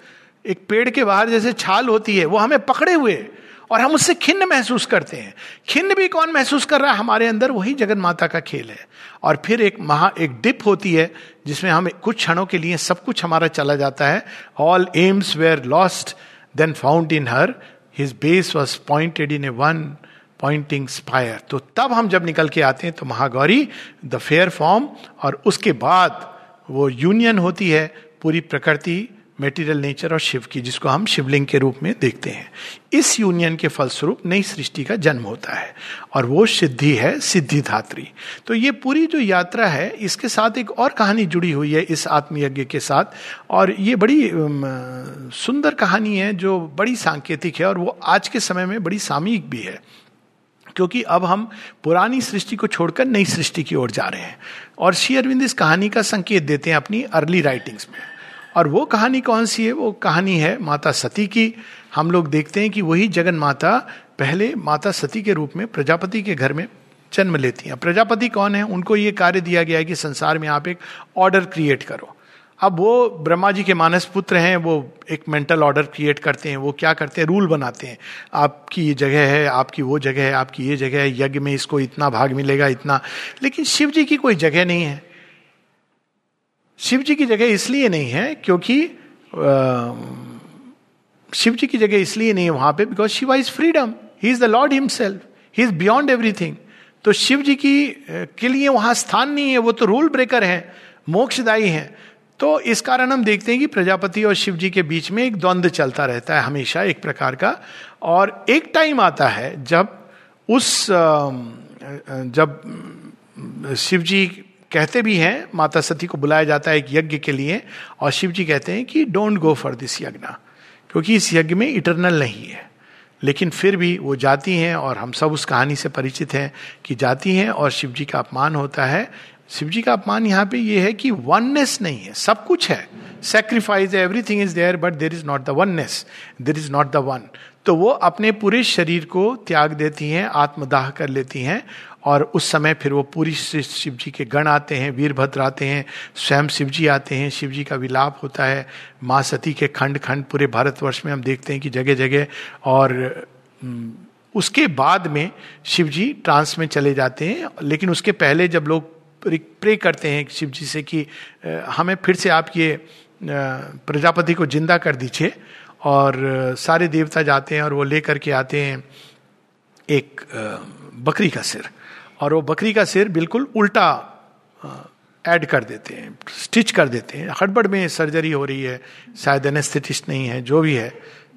एक पेड़ के बाहर जैसे छाल होती है, वो हमें पकड़े हुए और हम उससे खिन्न महसूस करते हैं। खिन्न भी कौन महसूस कर रहा है? हमारे अंदर वही जगन माता का खेल है। और फिर एक महा, एक डिप होती है, जिसमें हम कुछ क्षणों के लिए सब कुछ हमारा चला जाता है। All aims were lost then found in her his base was pointed in a one pointing spire तो तब हम जब निकल के आते हैं तो महागौरी द फेयर फॉर्म और उसके बाद वो यूनियन होती है, पूरी प्रकृति मेटीरियल नेचर और शिव की, जिसको हम शिवलिंग के रूप में देखते हैं। इस यूनियन के फलस्वरूप नई सृष्टि का जन्म होता है, और वो सिद्धि है सिद्धिधात्री। तो ये पूरी जो यात्रा है, इसके साथ एक और कहानी जुड़ी हुई है इस आत्मयज्ञ के साथ, और ये बड़ी सुंदर कहानी है जो बड़ी सांकेतिक है, और वो आज के समय में बड़ी सामयिक भी है। क्योंकि अब हम पुरानी सृष्टि को छोड़कर नई सृष्टि की ओर जा रहे हैं। और श्री अरविंद इस कहानी का संकेत देते हैं अपनी अर्ली राइटिंग्स में। और वो कहानी कौन सी है? वो कहानी है माता सती की। हम लोग देखते हैं कि वही जगन माता पहले माता सती के रूप में प्रजापति के घर में जन्म लेती हैं। प्रजापति कौन है? उनको ये कार्य दिया गया है कि संसार में आप एक ऑर्डर क्रिएट करो। अब वो ब्रह्मा जी के मानस पुत्र हैं, वो एक मेंटल ऑर्डर क्रिएट करते हैं, वो क्या करते हैं? रूल बनाते हैं। आपकी ये जगह है, आपकी वो जगह है, आपकी ये जगह है, यज्ञ में इसको इतना भाग मिलेगा, इतना। लेकिन शिव जी की कोई जगह नहीं है। शिव जी की जगह इसलिए नहीं है क्योंकि शिव जी की जगह इसलिए नहीं है वहाँ पे because Shiva is freedom he is the lord himself he is beyond everything तो शिव जी की के लिए वहाँ स्थान नहीं है, वो तो रूल ब्रेकर है, मोक्षदायी है। तो इस कारण हम देखते हैं कि प्रजापति और शिव जी के बीच में एक द्वंद्व चलता रहता है हमेशा एक प्रकार का। और एक टाइम आता है जब उस जब शिव जी कहते भी हैं, माता सती को बुलाया जाता है एक यज्ञ के लिए, और शिव जी कहते हैं कि डोंट गो फॉर दिस यज्ञ क्योंकि इस यज्ञ में इटरनल नहीं है। लेकिन फिर भी वो जाती हैं और हम सब उस कहानी से परिचित हैं कि जाती हैं और शिव जी का अपमान होता है शिव जी का अपमान यहाँ पे ये है कि वननेस नहीं है, सब कुछ है। Sacrifice everything is there but there is not the oneness there is not the one तो वो अपने पूरे शरीर को त्याग देती हैं, आत्मदाह कर लेती हैं, और उस समय फिर वो पूरी शिव जी के गण आते हैं, वीरभद्र आते हैं, स्वयं शिव जी आते हैं, शिव जी का विलाप होता है। माँ सती के खंड खंड पूरे भारतवर्ष में हम देखते हैं कि जगह जगह और उसके बाद में शिव जी ट्रांस में चले जाते हैं, लेकिन उसके पहले जब लोग प्रे करते हैं शिव जी से कि हमें फिर से आप ये प्रजापति को ज़िंदा कर दीजिए और सारे देवता जाते हैं और वो लेकर के आते हैं एक बकरी का सिर। और वो बकरी का सिर बिल्कुल उल्टा ऐड कर देते हैं, स्टिच कर देते हैं। हड़बड़ में सर्जरी हो रही है, शायद एनेस्थेटिस्ट नहीं है, जो भी है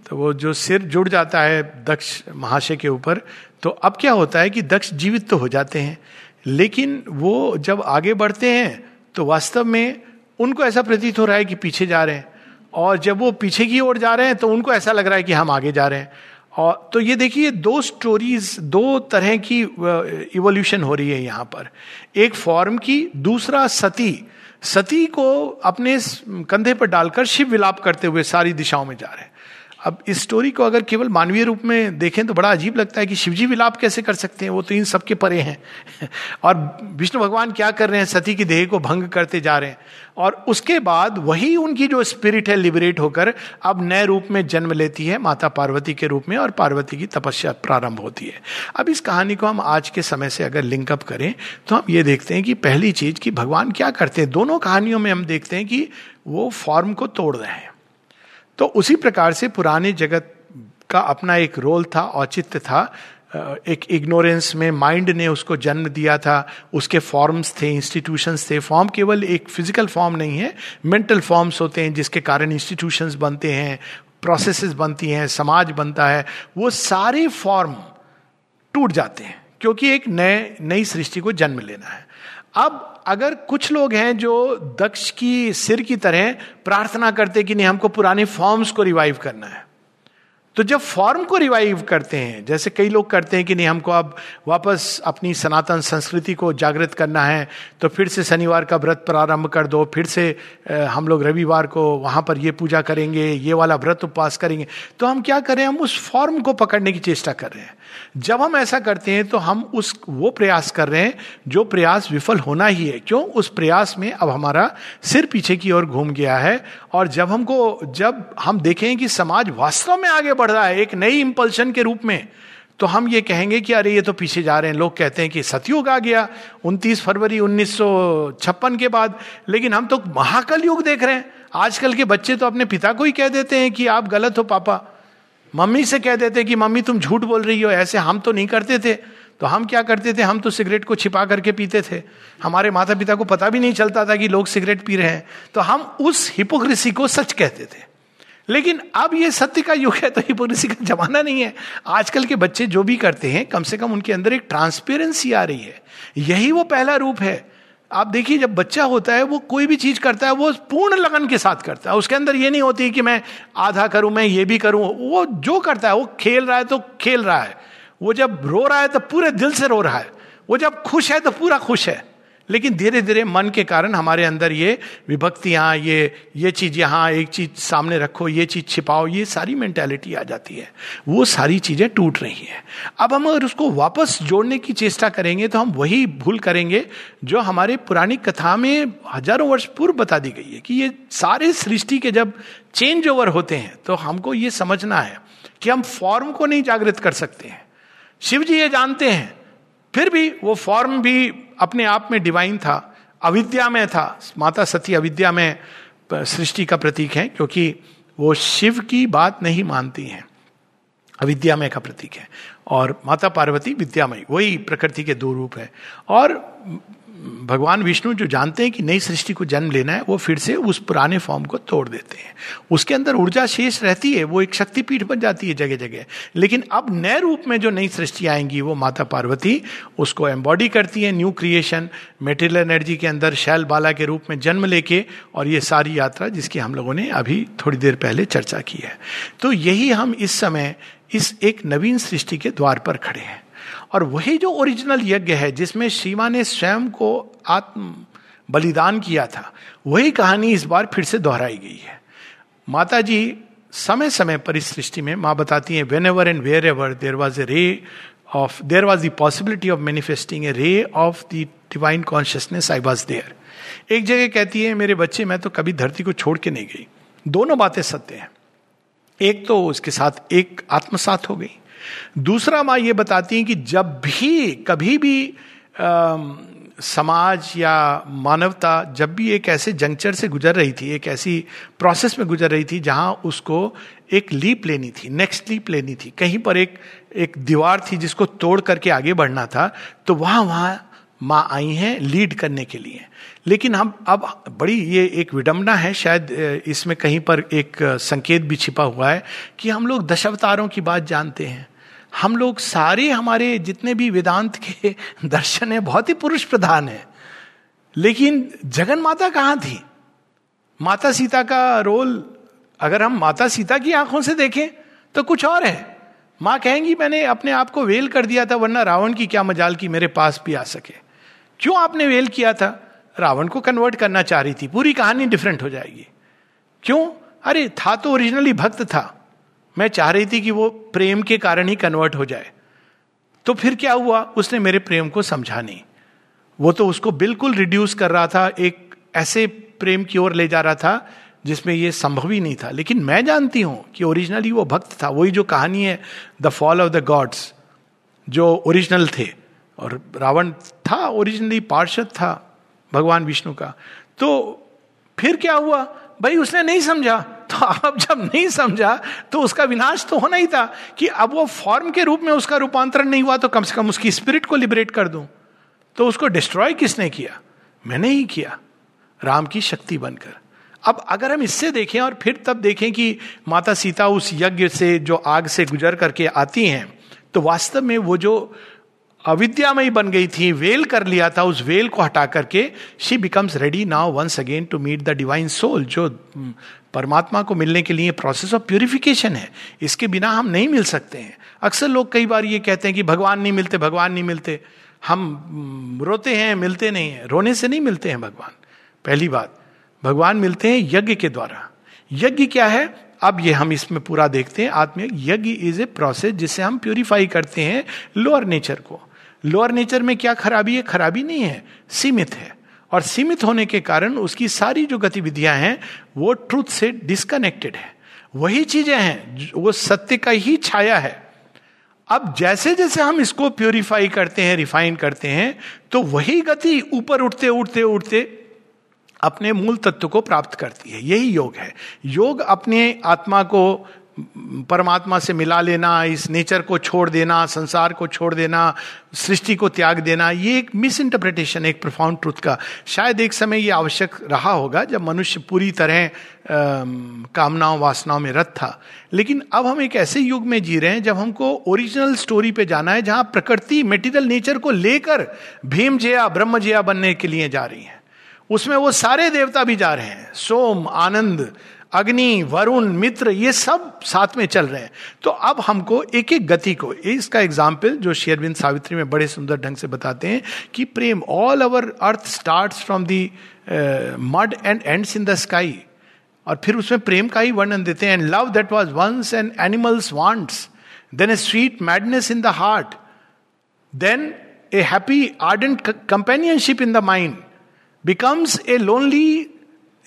तो वो जो सिर जुड़ जाता है दक्ष महाशय के ऊपर तो अब क्या होता है कि दक्ष जीवित तो हो जाते हैं लेकिन वो जब आगे बढ़ते हैं तो वास्तव में उनको ऐसा प्रतीत हो रहा है कि पीछे जा रहे हैं। और जब वो पीछे की ओर जा रहे हैं तो उनको ऐसा लग रहा है कि हम आगे जा रहे हैं। और तो ये देखिए, दो स्टोरीज दो तरह की इवोल्यूशन हो रही है यहाँ पर। एक फॉर्म की, दूसरा सती। सती को अपने कंधे पर डालकर शिव विलाप करते हुए सारी दिशाओं में जा रहे हैं। अब इस स्टोरी को अगर केवल मानवीय रूप में देखें तो बड़ा अजीब लगता है कि शिवजी विलाप कैसे कर सकते हैं? वो तो इन सबके परे हैं। और विष्णु भगवान क्या कर रहे हैं? सती की देह को भंग करते जा रहे हैं। और उसके बाद वही उनकी जो स्पिरिट है लिबरेट होकर अब नए रूप में जन्म लेती है, माता पार्वती के रूप में और पार्वती की तपस्या प्रारंभ होती है। अब इस कहानी को हम आज के समय से अगर लिंकअप करें तो हम ये देखते हैं कि पहली चीज़ कि भगवान क्या करते हैं? दोनों कहानियों में हम देखते हैं कि वो फॉर्म को तोड़ रहे हैं। तो उसी प्रकार से पुराने जगत का अपना एक रोल था, औचित्य था। एक इग्नोरेंस में माइंड ने उसको जन्म दिया था। उसके फॉर्म्स थे, इंस्टीट्यूशंस थे। फॉर्म केवल एक फ़िज़िकल फॉर्म नहीं है, मेंटल फॉर्म्स होते हैं, जिसके कारण इंस्टीट्यूशंस बनते हैं, प्रोसेसेस बनती हैं, समाज बनता है। वो सारे फॉर्म टूट जाते हैं, क्योंकि एक नए, नई सृष्टि को जन्म लेना है। अब अगर कुछ लोग हैं जो दक्ष की सिर की तरह प्रार्थना करते कि नहीं, हमको पुराने फॉर्म्स को रिवाइव करना है। तो जब फॉर्म को रिवाइव करते हैं, जैसे कई लोग करते हैं कि नहीं, हमको अब वापस अपनी सनातन संस्कृति को जागृत करना है तो फिर से शनिवार का व्रत प्रारंभ कर दो, फिर से हम लोग रविवार को वहाँ पर ये पूजा करेंगे, ये वाला व्रत उपवास करेंगे। तो हम क्या करें, हम उस फॉर्म को पकड़ने की चेष्टा कर रहे हैं। जब हम ऐसा करते हैं तो हम उस, वो प्रयास कर रहे हैं जो प्रयास विफल होना ही है। क्यों? उस प्रयास में अब हमारा सिर पीछे की ओर घूम गया है और जब हमको, जब हम देखें कि समाज वास्तव में आगे बढ़ रहा है एक नई इंपल्शन के रूप में तो हम ये कहेंगे कि अरे ये तो पीछे जा रहे हैं। लोग कहते हैं कि सतयुग आ गया 29 फरवरी उन्नीस सौ छप्पन के बाद, लेकिन हम तो महाकल युग देख रहे हैं। आजकल के बच्चे तो अपने पिता को ही कह देते हैं कि आप गलत हो पापा। मम्मी से कह देते कि मम्मी तुम झूठ बोल रही हो, ऐसे हम तो नहीं करते थे। तो हम क्या करते थे? हम तो सिगरेट को छिपा करके पीते थे। हमारे माता पिता को पता भी नहीं चलता था कि लोग सिगरेट पी रहे हैं। तो हम उस हिपोक्रेसी को सच कहते थे। लेकिन अब ये सत्य का युग है तो हिपोक्रेसी का जमाना नहीं है। आजकल के बच्चे जो भी करते हैं, कम से कम उनके अंदर एक ट्रांसपेरेंसी आ रही है। यही वो पहला रूप है। आप देखिए, जब बच्चा होता है, वो कोई भी चीज़ करता है, वो पूर्ण लगन के साथ करता है। उसके अंदर ये नहीं होती कि मैं आधा करूँ, मैं ये भी करूँ। वो जो करता है, वो खेल रहा है तो खेल रहा है। वो जब रो रहा है तो पूरे दिल से रो रहा है। वो जब खुश है तो पूरा खुश है। लेकिन धीरे धीरे मन के कारण हमारे अंदर ये विभक्तियाँ ये ये चीज़ यहाँ, एक चीज़ सामने रखो, ये चीज़ छिपाओ, ये सारी मेंटेलिटी आ जाती है। वो सारी चीज़ें टूट रही हैं। अब हम अगर उसको वापस जोड़ने की चेष्टा करेंगे तो हम वही भूल करेंगे जो हमारे पुरानी कथा में हज़ारों वर्ष पूर्व बता दी गई है कि ये सारे सृष्टि के जब चेंज ओवर होते हैं तो हमको ये समझना है कि हम फॉर्म को नहीं जागृत कर सकते हैं। शिव जी ये जानते हैं फिर भी वो फॉर्म भी अपने आप में डिवाइन था, अविद्या में था। माता सती अविद्या में सृष्टि का प्रतीक है, क्योंकि वो शिव की बात नहीं मानती हैं। अविद्यामय का प्रतीक है। और माता पार्वती विद्यामय, वही प्रकृति के दो रूप है। और भगवान विष्णु जो जानते हैं कि नई सृष्टि को जन्म लेना है, वो फिर से उस पुराने फॉर्म को तोड़ देते हैं। उसके अंदर ऊर्जा शेष रहती है, वो एक शक्तिपीठ बन जाती है जगह जगह लेकिन अब नए रूप में जो नई सृष्टि आएँगी, वो माता पार्वती, उसको एम्बॉडी करती है न्यू क्रिएशन मेटेरियल एनर्जी के अंदर, शैल बाला के रूप में जन्म लेके, और ये सारी यात्रा जिसकी हम लोगों ने अभी थोड़ी देर पहले चर्चा की है। तो यही हम इस समय, इस एक नवीन सृष्टि के द्वार पर खड़े हैं। और वही जो ओरिजिनल यज्ञ है, जिसमें शिवा ने स्वयं को आत्म बलिदान किया था, वही कहानी इस बार फिर से दोहराई गई है। माता जी समय समय पर इस सृष्टि में, माँ बताती हैं whenever and wherever there was a ray of there was the possibility of manifesting a ray of the divine consciousness I was there एक जगह कहती है, मेरे बच्चे, मैं तो कभी धरती को छोड़ के नहीं गई। दोनों बातें सत्य हैं। एक तो उसके साथ एक आत्मसात हो गई। दूसरा माँ ये बताती हैं कि जब भी कभी भी आ, समाज या मानवता जब भी एक ऐसे जंक्चर से गुजर रही थी एक ऐसी प्रोसेस में गुजर रही थी जहाँ उसको एक लीप लेनी थी नेक्स्ट लीप लेनी थी कहीं पर एक एक दीवार थी जिसको तोड़ करके आगे बढ़ना था तो वहाँ वहाँ माँ आई हैं लीड करने के लिए। लेकिन हम अब बड़ी ये एक विडंबना है शायद इसमें कहीं पर एक संकेत भी छिपा हुआ है कि हम लोग दशावतारों की बात जानते हैं। हम लोग सारे हमारे जितने भी वेदांत के दर्शन है, बहुत ही पुरुष प्रधान है। लेकिन जगन माता कहाँ थी? माता सीता का रोल, अगर हम माता सीता की आँखों से देखें तो कुछ और है। माँ कहेंगी, मैंने अपने आप को वेल कर दिया था, वरना रावण की क्या मजाल की मेरे पास भी आ सके। क्यों आपने वेल किया था? रावण को कन्वर्ट करना चाह रही थी। पूरी कहानी डिफरेंट हो जाएगी। क्यों? अरे, था तो ओरिजिनली भक्त था। मैं चाह रही थी कि वो प्रेम के कारण ही कन्वर्ट हो जाए। तो फिर क्या हुआ? उसने मेरे प्रेम को समझा नहीं। वो तो उसको बिल्कुल रिड्यूस कर रहा था, एक ऐसे प्रेम की ओर ले जा रहा था, जिसमें ये संभव ही नहीं था। लेकिन मैं जानती हूँ कि ओरिजिनली वो भक्त था। वही जो कहानी है the fall of the gods जो ओरिजिनल थे। और रावण था ओरिजिनली पार्षद था, भगवान विष्णु का। तो फिर क्या हुआ? भाई, उसने नहीं समझा। तो अब जब नहीं समझा तो उसका विनाश तो होना ही था कि अब वो फॉर्म के रूप में उसका रूपांतरण नहीं हुआ तो कम से कम उसकी स्पिरिट को लिबरेट कर दूँ। तो उसको डिस्ट्रॉय किसने किया? मैंने ही किया। राम की शक्ति बनकर। अब अगर हम इससे देखें और फिर तब देखें कि माता सीता उस यज्ञ से, जो आग से गुजर करके आती हैं तो वास्तव में वो जो अविद्यामयी बन गई थी, वेल कर लिया था, उस वेल को हटा करके she becomes ready now once again to meet the divine soul जो परमात्मा को मिलने के लिए प्रोसेस ऑफ़ प्योरिफिकेशन है। इसके बिना हम नहीं मिल सकते हैं। अक्सर लोग कई बार ये कहते हैं कि भगवान नहीं मिलते, भगवान नहीं मिलते। हम रोते हैं, मिलते नहीं हैं। रोने से नहीं मिलते हैं भगवान। पहली बात, भगवान मिलते हैं यज्ञ के द्वारा। यज्ञ क्या है? अब ये हम इसमें पूरा देखते हैं, आत्मिक। यज्ञ इज़ ए प्रोसेस जिसे हम प्योरीफाई करते हैं लोअर नेचर को। लोअर नेचर में क्या खराबी है? खराबी नहीं है, सीमित है। और सीमित होने के कारण उसकी सारी जो गतिविधियाँ हैं, वो ट्रूथ से डिस्कनेक्टेड है। वही चीज़ें हैं वो सत्य का ही छाया है। अब जैसे जैसे हम इसको प्योरीफाई करते हैं रिफाइन करते हैं तो वही गति ऊपर उठते उठते उठते अपने मूल तत्व को प्राप्त करती है। यही योग है। योग अपने आत्मा को परमात्मा से मिला लेना, इस नेचर को छोड़ देना, संसार को छोड़ देना, सृष्टि को त्याग देना, ये एक मिस इंटरप्रिटेशन एक प्रोफाउंड ट्रुथ का। शायद एक समय ये आवश्यक रहा होगा जब मनुष्य पूरी तरह कामनाओं, वासनाओं में रत था। लेकिन अब हम एक ऐसे युग में जी रहे हैं जब हमको ओरिजिनल स्टोरी पे जाना है जहाँ प्रकृति मेटीरियल नेचर को लेकर भीम जया, ब्रह्म जया बनने के लिए जा रही है। उसमें वो सारे देवता भी जा रहे हैं। सोम, आनंद अग्नि, वरुण, मित्र, ये सब साथ में चल रहे हैं। तो अब हमको एक एक गति को, इसका एग्ज़ाम्पल जो शेयरविंद सावित्री में बड़े सुंदर ढंग से बताते हैं कि prem all our earth start from the mud and ends in the sky और फिर उसमें प्रेम का ही वर्णन देते हैं। And love that was once and animals wants then a sweet madness in the heart then a happy ardent companionship in the mind becomes a lonely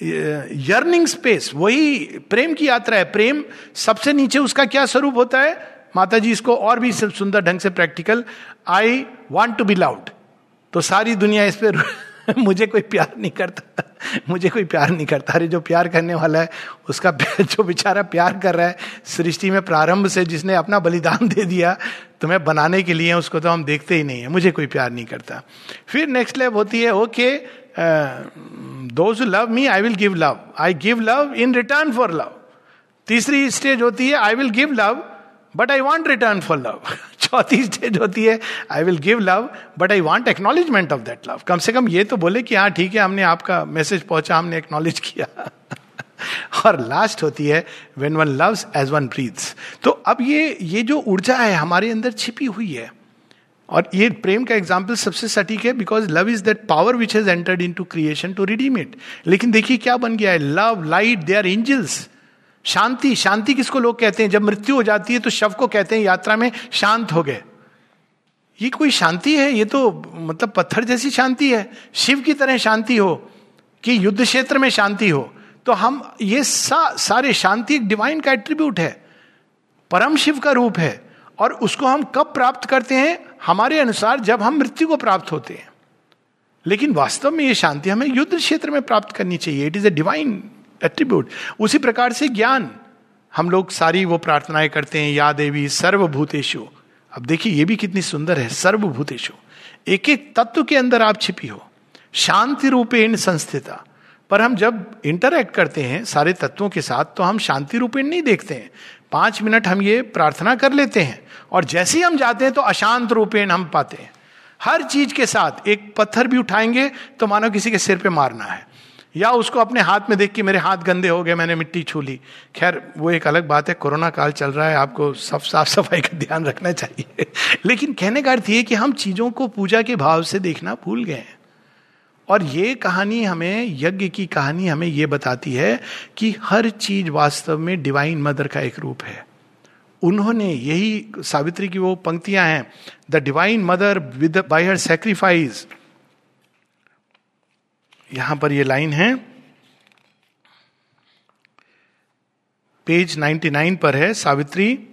yearning space वही प्रेम की यात्रा है। प्रेम सबसे नीचे उसका क्या स्वरूप होता है? माता जी इसको और भी सुंदर ढंग से practical I want to be loved तो सारी दुनिया इस पर मुझे कोई प्यार नहीं करता। मुझे कोई प्यार नहीं करता। अरे, जो प्यार करने वाला है, उसका जो बेचारा प्यार कर रहा है, सृष्टि में प्रारंभ से जिसने अपना बलिदान दे दिया, तुम्हें बनाने के लिए उसको तो हम देखते ही नहीं है। मुझे कोई प्यार नहीं करता। फिर नेक्स्ट लेव होती है okay those love me I will give love I give love in return for love तीसरी स्टेज होती है I will give love but I want return for love चौथी स्टेज होती है I will give love but I want acknowledgement of that love कम से कम ये तो बोले कि हाँ ठीक है, हमने आपका मैसेज पहुँचा, हमने एक्नोलेज किया। और लास्ट होती है when one loves as one breathes तो अब ये ये जो ऊर्जा है, हमारे अंदर छिपी हुई है। और ये प्रेम का एग्ज़ाम्पल सबसे सटीक है because love is that power which has entered into creation to redeem it लेकिन देखिए क्या बन गया है love light they are angels शांति शांति किसको लोग कहते हैं? जब मृत्यु हो जाती है तो शव को कहते हैं यात्रा में शांत हो गए। ये कोई शांति है? ये तो मतलब पत्थर जैसी शांति है। शिव की तरह शांति हो कि युद्ध क्षेत्र में शांति हो। तो हम ये सा, सारे शांति एक डिवाइन का एट्रीब्यूट है। परम शिव का रूप है। और उसको हम कब प्राप्त करते हैं? हमारे अनुसार जब हम मृत्यु को प्राप्त होते हैं। लेकिन वास्तव में ये शांति हमें युद्ध क्षेत्र में प्राप्त करनी चाहिए। It is a divine attribute उसी प्रकार से ज्ञान। हम लोग सारी वो प्रार्थनाएँ करते हैं, या देवी सर्वभूतेशु अब देखिए, ये भी कितनी सुंदर है सर्वभूतेशु एक एक तत्व के अंदर आप छिपी हो। शांति रूपेण संस्थिता। पर हम जब इंटरैक्ट करते हैं सारे तत्वों के साथ तो हम शांति रूपेण नहीं देखते हैं। पाँच मिनट हम ये प्रार्थना कर लेते हैं, और जैसे ही हम जाते हैं तो अशांत रूपेण हम पाते हैं। हर चीज़ के साथ एक पत्थर भी उठाएँगे तो मानो किसी के सिर पे मारना है। या उसको अपने हाथ में देख के मेरे हाथ गंदे हो गए, मैंने मिट्टी छू ली। खैर, वो एक अलग बात है, कोरोना काल चल रहा है, आपको सब साफ़ सफ़ाई का ध्यान रखना चाहिए। लेकिन कहने का अर्थ ये कि हम चीज़ों को पूजा के भाव से देखना भूल गए हैं। और ये कहानी हमें, यज्ञ की कहानी हमें ये बताती है कि हर चीज़ वास्तव में डिवाइन मदर का एक रूप है। उन्होंने यही सावित्री की वो पंक्तियाँ हैं the divine mother with by her sacrifice यहाँ पर ये लाइन है। पेज 99 पर है, Savitri.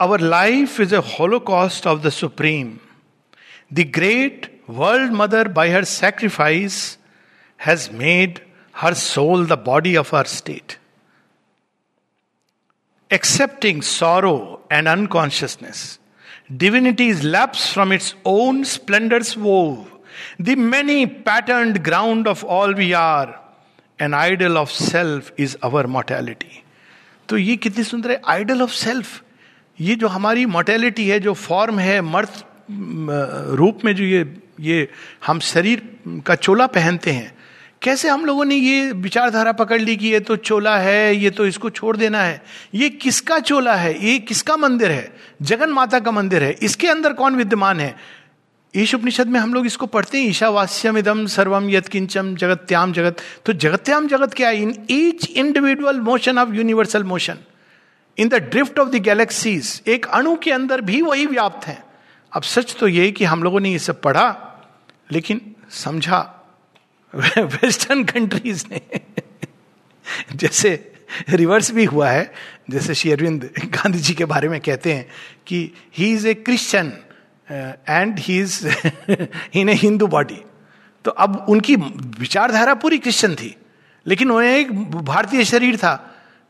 Our life is a holocaust of the supreme the great world mother by her sacrifice has made her soul the body of her state accepting sorrow and unconsciousness. Divinity is lapsed from its own splendor's wove, the many patterned ground of all we are. An idol of self is our mortality. तो ये कितनी सुंदर है idol of self ये जो हमारी mortality है जो फॉर्म है मर्थ रूप में जो ये ये हम शरीर का चोला पहनते हैं कैसे हम लोगों ने ये विचारधारा पकड़ ली कि ये तो चोला है, ये तो इसको छोड़ देना है? ये किसका चोला है? ये किसका मंदिर है? जगन माता का मंदिर है। इसके अंदर कौन विद्यमान है? ईश उपनिषद में हम लोग इसको पढ़ते हैं ईशावास्यम इदम सर्वम यत किंचम जगत्याम जगत। तो जगत्याम जगत क्या है? In each individual motion of universal motion in the drift of the galaxies एक अणु के अंदर भी वही व्याप्त है। अब सच तो ये कि हम लोगों ने ये सब पढ़ा, लेकिन समझा वेस्टर्न कंट्रीज़ ने। जैसे रिवर्स भी हुआ है, जैसे श्री अरविंद गांधी जी के बारे में कहते हैं कि he is a Christian and he is in a Hindu body तो अब उनकी विचारधारा पूरी क्रिश्चियन थी, लेकिन उन्हें एक भारतीय शरीर था।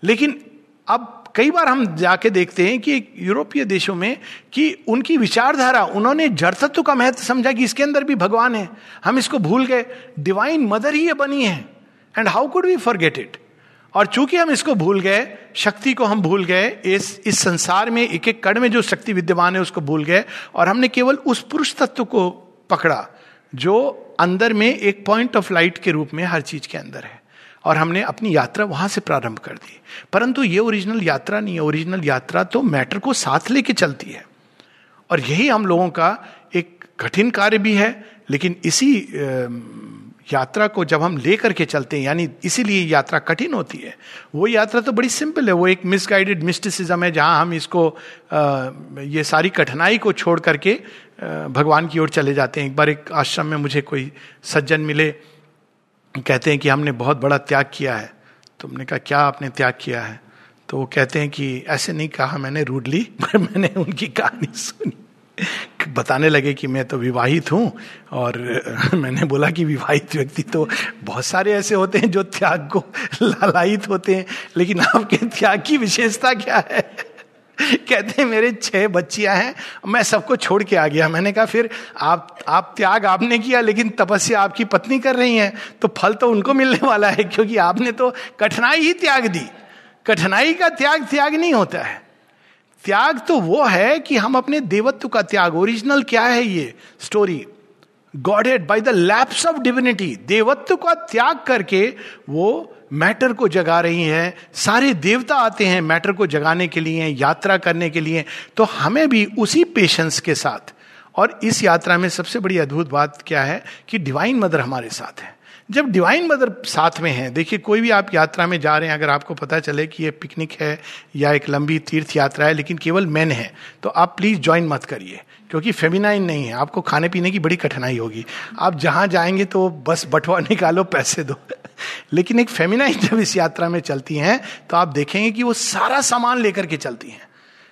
लेकिन अब कई बार हम जाके देखते हैं कि यूरोपीय देशों में कि उनकी विचारधारा, उन्होंने जड़ तत्व का महत्व समझा कि इसके अंदर भी भगवान है। हम इसको भूल गए। डिवाइन मदर ही ये बनी है। And how could we forget it और चूँकि हम इसको भूल गए, शक्ति को हम भूल गए, इस इस संसार में एक एक कण में जो शक्ति विद्यमान है उसको भूल गए और हमने केवल उस पुरुष तत्व को पकड़ा, जो अंदर में एक पॉइंट ऑफ़ लाइट के रूप में हर चीज़ के अंदर है। और हमने अपनी यात्रा वहाँ से प्रारंभ कर दी। परंतु ये ओरिजिनल यात्रा नहीं है। ओरिजिनल यात्रा तो मैटर को साथ लेके चलती है। और यही हम लोगों का एक कठिन कार्य भी है, लेकिन इसी यात्रा को जब हम ले करके चलते हैं, यानी इसीलिए यात्रा कठिन होती है। वो यात्रा तो बड़ी सिंपल है। वो एक मिसगाइडेड मिस्टिसिज्म है, जहाँ हम इसको ये सारी कठिनाई को छोड़ करके भगवान की ओर चले जाते हैं। एक बार एक आश्रम में मुझे कोई सज्जन मिले कहते हैं कि हमने बहुत बड़ा त्याग किया है। तुमने कहा, क्या आपने त्याग किया है? तो वो कहते हैं कि, ऐसे नहीं कहा मैंने, रूडली, पर मैंने उनकी कहानी सुनी। बताने लगे कि मैं तो विवाहित हूँ और मैंने बोला कि विवाहित व्यक्ति तो बहुत सारे ऐसे होते हैं जो त्याग को लालायित होते हैं। लेकिन आपके त्याग की विशेषता क्या है? कहते मेरे छह बच्चियाँ हैं, मैं सबको छोड़ के आ गया। मैंने कहा, फिर आप आप त्याग आपने किया, लेकिन तपस्या आपकी पत्नी कर रही है तो फल तो उनको मिलने वाला है, क्योंकि आपने तो कठिनाई ही त्याग दी। कठिनाई का त्याग त्याग नहीं होता है। त्याग तो वो है कि हम अपने देवत्व का त्याग, ओरिजिनल क्या है ये story godhead by the lapse of divinity देवत्व का त्याग करके वो मैटर को जगा रही हैं, सारे देवता आते हैं मैटर को जगाने के लिए, यात्रा करने के लिए तो हमें भी उसी पेशेंस के साथ। और इस यात्रा में सबसे बड़ी अद्भुत बात क्या है कि डिवाइन मदर हमारे साथ है। जब डिवाइन मदर साथ में है, देखिए, कोई भी आप यात्रा में जा रहे हैं, अगर आपको पता चले कि ये पिकनिक है या एक लंबी तीर्थ यात्रा है, लेकिन केवल मैन है तो आप प्लीज़ ज्वाइन मत करिए, क्योंकि फेमिनाइन नहीं है। आपको खाने पीने की बड़ी कठिनाई होगी। आप जहाँ जाएँगे तो बस बटवा निकालो, पैसे दो। लेकिन एक फेमिनाइन जब इस यात्रा में चलती हैं तो आप देखेंगे कि वो सारा सामान लेकर के चलती हैं।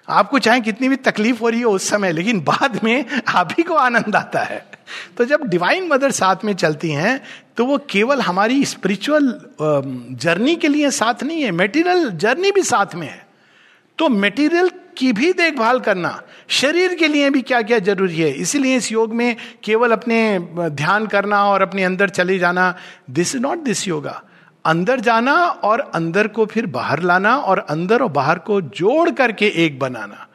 आपको चाहे कितनी भी तकलीफ़ हो रही हो उस समय, लेकिन बाद में आप ही को आनंद आता है। तो जब डिवाइन मदर साथ में चलती हैं तो वो केवल हमारी स्पिरिचुअल जर्नी के लिए साथ नहीं है मेटीरियल जर्नी भी साथ में है। तो मेटीरियल की भी देखभाल करना, शरीर के लिए भी क्या क्या ज़रूरी है? इसीलिए इस योग में केवल अपने ध्यान करना और अपने अंदर चले जाना this is not this yoga अंदर जाना और अंदर को फिर बाहर लाना और अंदर और बाहर को जोड़ करके एक बनाना,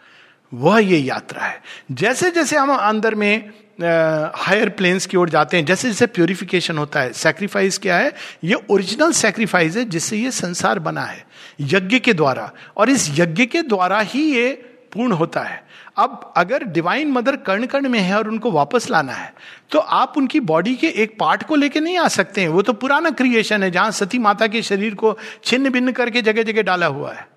वह ये यात्रा है। जैसे जैसे हम अंदर में हायर प्लेन्स की ओर जाते हैं जैसे जैसे प्योरिफिकेशन होता है सेक्रीफाइस क्या है? ये ओरिजिनल सेक्रीफाइस है जिससे ये संसार बना है। यज्ञ के द्वारा। और इस यज्ञ के द्वारा ही ये पूर्ण होता है। अब अगर डिवाइन मदर कर्ण कर्ण में है और उनको वापस लाना है तो आप उनकी बॉडी के एक पार्ट को लेके नहीं आ सकते हैं। वो तो पुराना क्रिएशन है, जहाँ सती माता के शरीर को छिन्न भिन्न करके जगह जगह डाला हुआ है।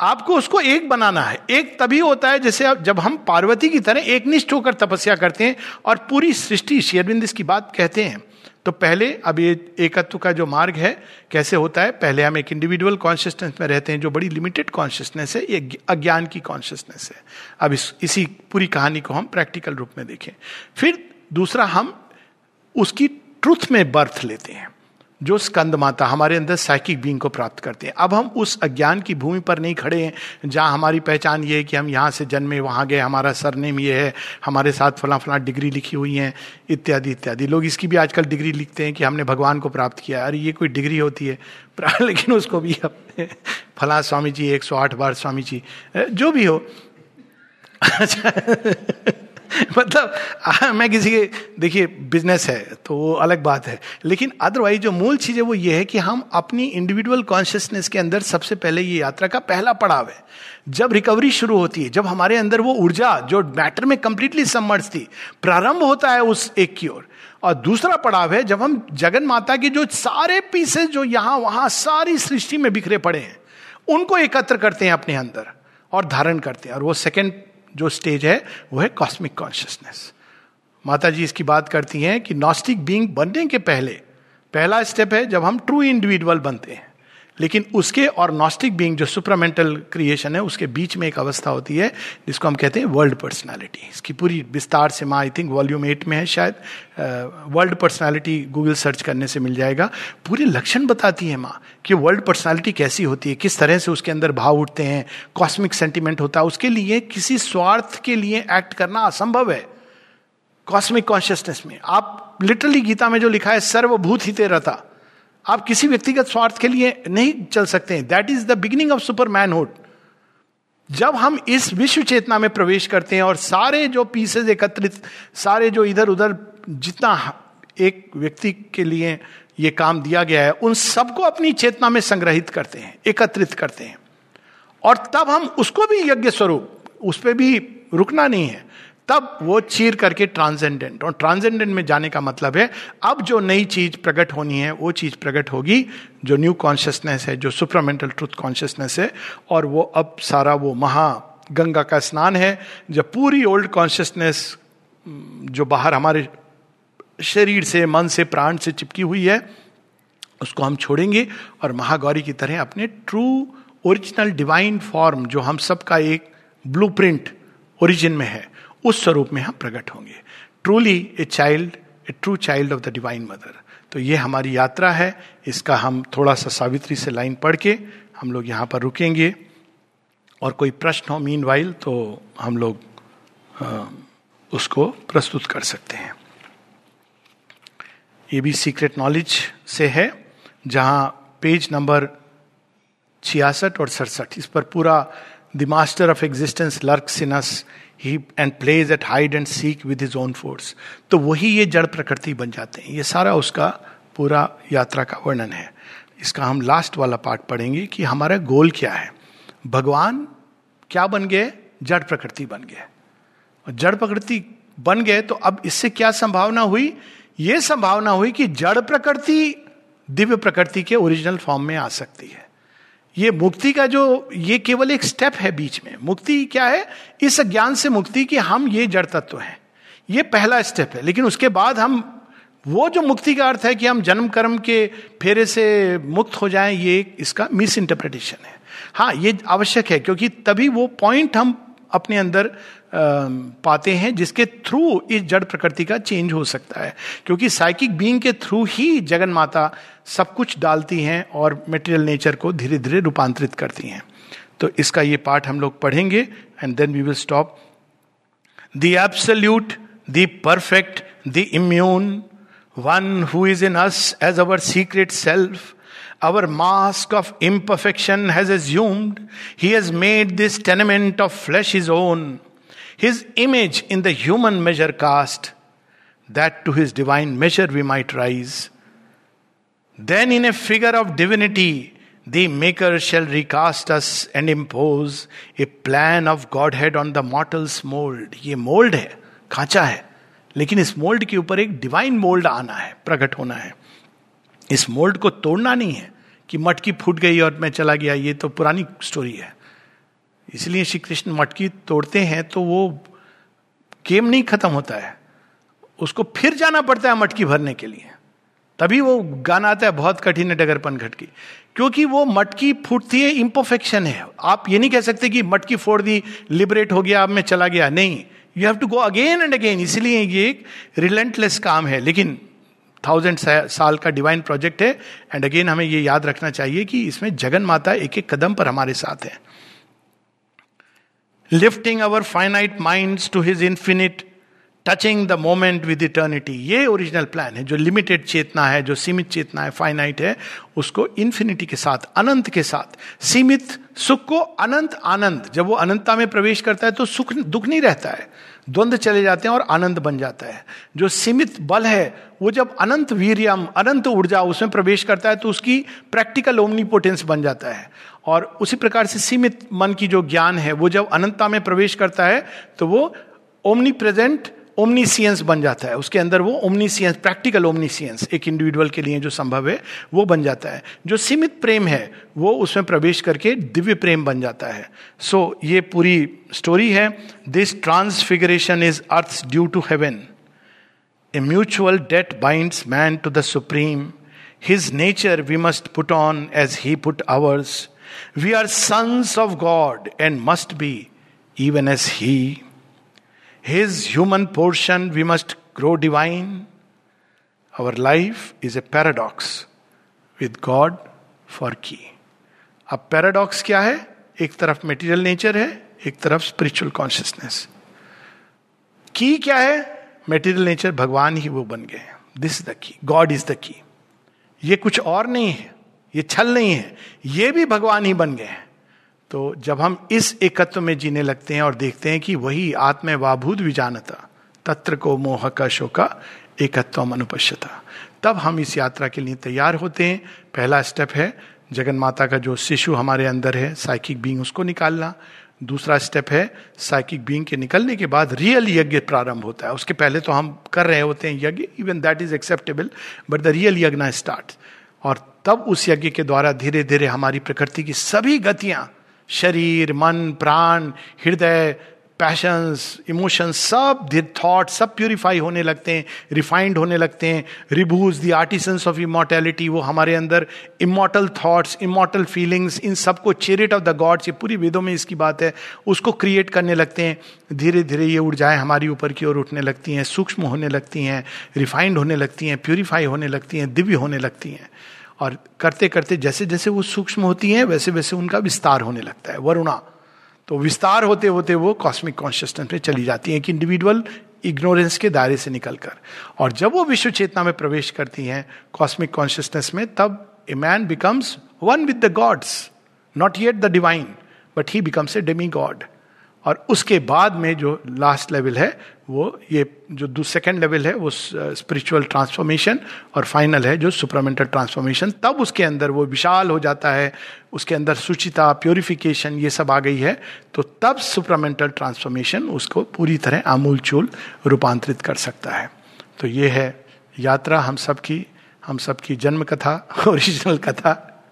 आपको उसको एक बनाना है। एक तभी होता है जैसे जब हम पार्वती की तरह एक निष्ठ होकर तपस्या करते हैं और पूरी सृष्टि शेरबिंद इसकी बात कहते हैं। तो पहले, अब ये एकत्व का जो मार्ग है, कैसे होता है? पहले हम एक इंडिविजुअल कॉन्शियसनेस में रहते हैं, जो बड़ी लिमिटेड कॉन्शियसनेस है, ये अज्ञान की कॉन्शियसनेस है। अब इस, इसी पूरी कहानी को हम प्रैक्टिकल रूप में देखें। फिर दूसरा, हम उसकी ट्रुथ में बर्थ लेते हैं। जो स्कंद माता हमारे अंदर साइकिक बींग को प्राप्त करते हैं। अब हम उस अज्ञान की भूमि पर नहीं खड़े हैं, जहाँ हमारी पहचान ये है कि हम यहाँ से जन्मे, वहाँ गए, हमारा सरनेम ये है, हमारे साथ फला फला डिग्री लिखी हुई हैं, इत्यादि इत्यादि। लोग इसकी भी आजकल डिग्री लिखते हैं कि हमने भगवान को प्राप्त किया अरे, ये कोई डिग्री होती है। लेकिन उसको भी अपने फला स्वामी जी, एक सौ आठ बार स्वामी जी, जो भी हो। अच्छा। मतलब मैं किसी के, देखिए बिज़नेस है तो वो अलग बात है। लेकिन अदरवाइज़ जो मूल चीज़ है वो ये है कि हम अपनी इंडिविजुअल कॉन्शियसनेस के अंदर सबसे पहले ये यात्रा का पहला पड़ाव है। जब रिकवरी शुरू होती है, जब हमारे अंदर वो ऊर्जा जो मैटर में कंप्लीटली समर्थ थी, प्रारंभ होता है उस एक की ओर। और दूसरा पड़ाव है, जब हम जगन माता के जो सारे पीसेस जो यहाँ, वहाँ सारी सृष्टि में बिखरे पड़े हैं, उनको एकत्र करते हैं अपने अंदर और धारण करते हैं। और वो सेकेंड जो स्टेज है, वो है कॉस्मिक कॉन्शियसनेस माता जी इसकी बात करती हैं कि नॉस्टिक बींग बनने के पहले, पहला स्टेप है जब हम ट्रू इंडिविजुअल बनते हैं। लेकिन उसके और नॉस्टिक बींग जो सुपरामेंटल क्रिएशन है, उसके बीच में एक अवस्था होती है, जिसको हम कहते हैं वर्ल्ड पर्सनैलिटी इसकी पूरी विस्तार से माँ आई थिंक वॉल्यूम एट में है शायद वर्ल्ड पर्सनैलिटी गूगल सर्च करने से मिल जाएगा। पूरे लक्षण बताती है माँ कि वर्ल्ड पर्सनैलिटी कैसी होती है, किस तरह से उसके अंदर भाव उठते हैं कॉस्मिक सेंटिमेंट होता है, उसके लिए किसी स्वार्थ के लिए एक्ट करना असंभव है। कॉस्मिक कॉन्शियसनेस में। आप लिटरली गीता में जो लिखा है, सर्वभूत ही तेरा था आप किसी व्यक्तिगत स्वार्थ के लिए नहीं चल सकते हैं। That is the beginning of super manhood जब हम इस विश्व चेतना में प्रवेश करते हैं और सारे जो पीसेज एकत्रित, सारे जो इधर उधर जितना एक व्यक्ति के लिए ये काम दिया गया है, उन सबको अपनी चेतना में संग्रहित करते हैं, एकत्रित करते हैं। और तब हम उसको भी यज्ञ स्वरूप, उस पर भी रुकना नहीं है। तब वो चीर करके ट्रांसेंडेंट और ट्रांसेंडेंट में जाने का मतलब है, अब जो नई चीज़ प्रकट होनी है, वो चीज़ प्रकट होगी जो न्यू कॉन्शियसनेस है, जो सुपरामेंटल ट्रूथ कॉन्शियसनेस है, और वो अब सारा वो महा गंगा का स्नान है, जब पूरी ओल्ड कॉन्शियसनेस जो बाहर हमारे शरीर से, मन से, प्राण से चिपकी हुई है, उसको हम छोड़ेंगे और महागौरी की तरह अपने ट्रू ओरिजिनल डिवाइन फॉर्म जो हम सबका एक ब्लूप्रिंट ओरिजिन में है। उस स्वरूप में हम प्रकट होंगे। Truly a child a true child of the divine mother तो ये हमारी यात्रा है। इसका हम थोड़ा सा सावित्री से लाइन पढ़ के हम लोग यहाँ पर रुकेंगे। और कोई प्रश्न हो मीन वाइल तो हम लोग उसको प्रस्तुत कर सकते हैं। ये भी सीक्रेट नॉलेज से है, जहाँ पेज नंबर छियासठ और सड़सठ, इस पर पूरा the master of existence lurks in us he and plays at hide and seek with his own force तो वही ये जड़ प्रकृति बन जाते हैं। ये सारा उसका पूरा यात्रा का वर्णन है। इसका हम लास्ट वाला पार्ट पढ़ेंगे कि हमारा गोल क्या है। भगवान क्या बन गए? जड़ प्रकृति बन गए। और जड़ प्रकृति बन गए तो अब इससे क्या संभावना हुई? ये संभावना हुई कि जड़ प्रकृति दिव्य प्रकृति के ओरिजिनल फॉर्म में आ सकती है। ये मुक्ति का जो, ये केवल एक स्टेप है बीच में। मुक्ति क्या है? इस ज्ञान से मुक्ति कि हम ये जड़ तत्व हैं। ये पहला स्टेप है। लेकिन उसके बाद हम, वो जो मुक्ति का अर्थ है कि हम जन्म कर्म के फेरे से मुक्त हो जाएँ, ये इसका मिस इंटरप्रिटेशन है। हाँ ये आवश्यक है, क्योंकि तभी वो पॉइंट हम अपने अंदर पाते हैं, जिसके थ्रू इस जड़ प्रकृति का चेंज हो सकता है। क्योंकि साइकिक बीइंग के थ्रू ही जगन माता सब कुछ डालती हैं और मेटेरियल नेचर को धीरे धीरे रूपांतरित करती हैं तो इसका ये पार्ट हम लोग पढ़ेंगे and then we will stop the absolute the perfect the immune one who is in us as our secret self our mask of imperfection has assumed he has made this tenement of flesh his own his image in the human measure cast that to his divine measure we might rise then, in a figure of divinity, the Maker shall recast us and impose a plan of Godhead on the mortal's mold. ये mould है खांचा है लेकिन इस mould के ऊपर एक divine mould आना है प्रकट होना है। इस मोल्ड को तोड़ना नहीं है कि मटकी फूट गई और मैं चला गया ये तो पुरानी स्टोरी है। इसलिए श्री कृष्ण मटकी तोड़ते हैं तो वो गेम नहीं खत्म होता है। उसको फिर जाना पड़ता है मटकी भरने के लिए। तभी वो गाना आता है, बहुत कठिन है डगरपन घटकी क्योंकि वो मटकी फूटती है इम्परफेक्शन है। आप ये नहीं कह सकते कि मटकी फोड़ दी लिबरेट हो गया, अब मैं चला गया। नहीं। You have to go again and again इसलिए ये एक रिलेंटलेस काम है। लेकिन थाउज़ेंड साल का डिवाइन प्रोजेक्ट है। एंड अगेन हमें ये याद रखना चाहिए कि इसमें जगन माता एक एक कदम पर हमारे साथ है। Lifting our finite mind to his infinite touching the moment with eternity ये ओरिजिनल प्लान है, जो लिमिटेड चेतना है, जो सीमित चेतना है फाइनाइट है, उसको इन्फिनिटी के साथ, अनंत के साथ, सीमित सुख को अनंत आनंद, जब वो अनंतता में प्रवेश करता है तो सुख दुख नहीं रहता है द्वंद्व चले जाते हैं और आनंद बन जाता है। जो सीमित बल है, वो जब अनंत वीरियम, अनंत ऊर्जा उसमें प्रवेश करता है तो उसकी प्रैक्टिकल ओमनीपोटेंस बन जाता है। और उसी प्रकार से सीमित मन की जो ज्ञान है, वो जब अनंतता में प्रवेश करता है तो वो ओमनी प्रेजेंट ओमनीसियंस बन जाता है। उसके अंदर वो ओमनीसियंस प्रैक्टिकल ओमनीसियंस एक इंडिविजुअल के लिए जो संभव है वो बन जाता है। जो सीमित प्रेम है वो उसमें प्रवेश करके दिव्य प्रेम बन जाता है। सो so, ये पूरी स्टोरी है। This transfiguration is earth due to heaven a mutual debt binds man to the supreme his nature we must put on as he put ours we are sons of God and must be even as he his human portion, we must grow divine. Our life is a paradox with God for key. अब paradox क्या है? एक तरफ़ material nature है एक तरफ़ spiritual consciousness की क्या है? मेटीरियल नेचर भगवान ही वो बन गए। This is the key God is the key ये कुछ और नहीं है। ये छल नहीं है। ये भी भगवान ही बन गए हैं। तो जब हम इस एकत्व में जीने लगते हैं और देखते हैं कि वही आत्म वाभूत विजानता, तत्र को मोह का शोका एकत्व अनुपश्यता, तब हम इस यात्रा के लिए तैयार होते हैं। पहला स्टेप है, जगन माता का जो शिशु हमारे अंदर है साइकिक बींग उसको निकालना। दूसरा स्टेप है साइकिक बींग के निकलने के बाद रियल यज्ञ प्रारंभ होता है। उसके पहले तो हम कर रहे होते हैं यज्ञ even that is acceptable but the real yajna start और तब उस यज्ञ के द्वारा धीरे धीरे हमारी प्रकृति की सभी गतियाँ शरीर, मन, प्राण, हृदय पैशंस इमोशंस सब थॉट सब प्योरीफाई होने लगते हैं रिफाइंड होने लगते हैं। Ribhus the artisans of immortality वो हमारे अंदर इमोटल थॉट्स इमोटल फीलिंग्स इन सबको चेरिट ऑफ़ द गॉड्स ये पूरी वेदों में इसकी बात है, उसको क्रिएट करने लगते हैं। धीरे धीरे ये ऊर्जाएँ हमारी ऊपर की ओर उठने लगती हैं, सूक्ष्म होने लगती हैं रिफाइंड होने लगती हैं प्यूरिफाई होने लगती हैं, दिव्य होने लगती हैं। और करते करते जैसे जैसे वो सूक्ष्म होती हैं, वैसे वैसे उनका विस्तार होने लगता है। वरुणा। तो विस्तार होते होते वो कॉस्मिक कॉन्शियसनेस में चली जाती है कि इंडिविजुअल इग्नोरेंस के दायरे से निकलकर। और जब वो विश्व चेतना में प्रवेश करती हैं कॉस्मिक कॉन्शियसनेस में, तब a man becomes one with the gods not yet the divine but he becomes a demigod और उसके बाद में जो लास्ट लेवल है, वो ये जो सेकेंड लेवल है, वो स्पिरिचुअल ट्रांसफॉर्मेशन और फाइनल है जो सुपरमेंटल ट्रांसफॉर्मेशन तब उसके अंदर वो विशाल हो जाता है, उसके अंदर सुचिता प्योरिफिकेशन ये सब आ गई है। तो तब सुपरमेंटल ट्रांसफॉर्मेशन उसको पूरी तरह आमूल चूल रूपांतरित कर सकता है। तो ये है यात्रा हम सब की हम सब की जन्म कथा ओरिजिनल कथा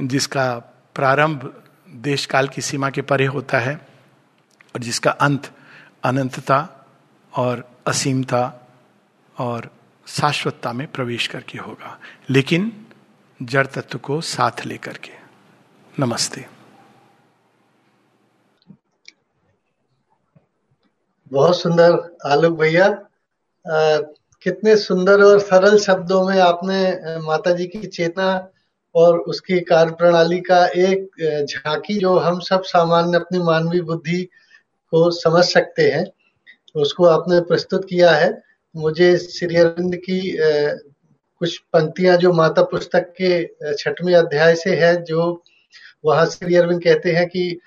जिसका प्रारंभ देश काल की सीमा के परे होता है। और जिसका अंत अनंतता और असीमता और शाश्वतता में प्रवेश करके होगा। लेकिन जड़ तत्व को साथ लेकर के। नमस्ते। बहुत सुंदर आलोक भैया। कितने सुंदर और सरल शब्दों में आपने माता जी की चेतना और उसकी कार्य प्रणाली का एक झांकी जो हम सब सामान्य अपनी मानवीय बुद्धि को समझ सकते हैं। उसको आपने प्रस्तुत किया है। मुझे श्री अरविंद की कुछ पंक्तियाँ जो माता पुस्तक के छठवें अध्याय से है, जो वहाँ श्री अरविंद कहते हैं कि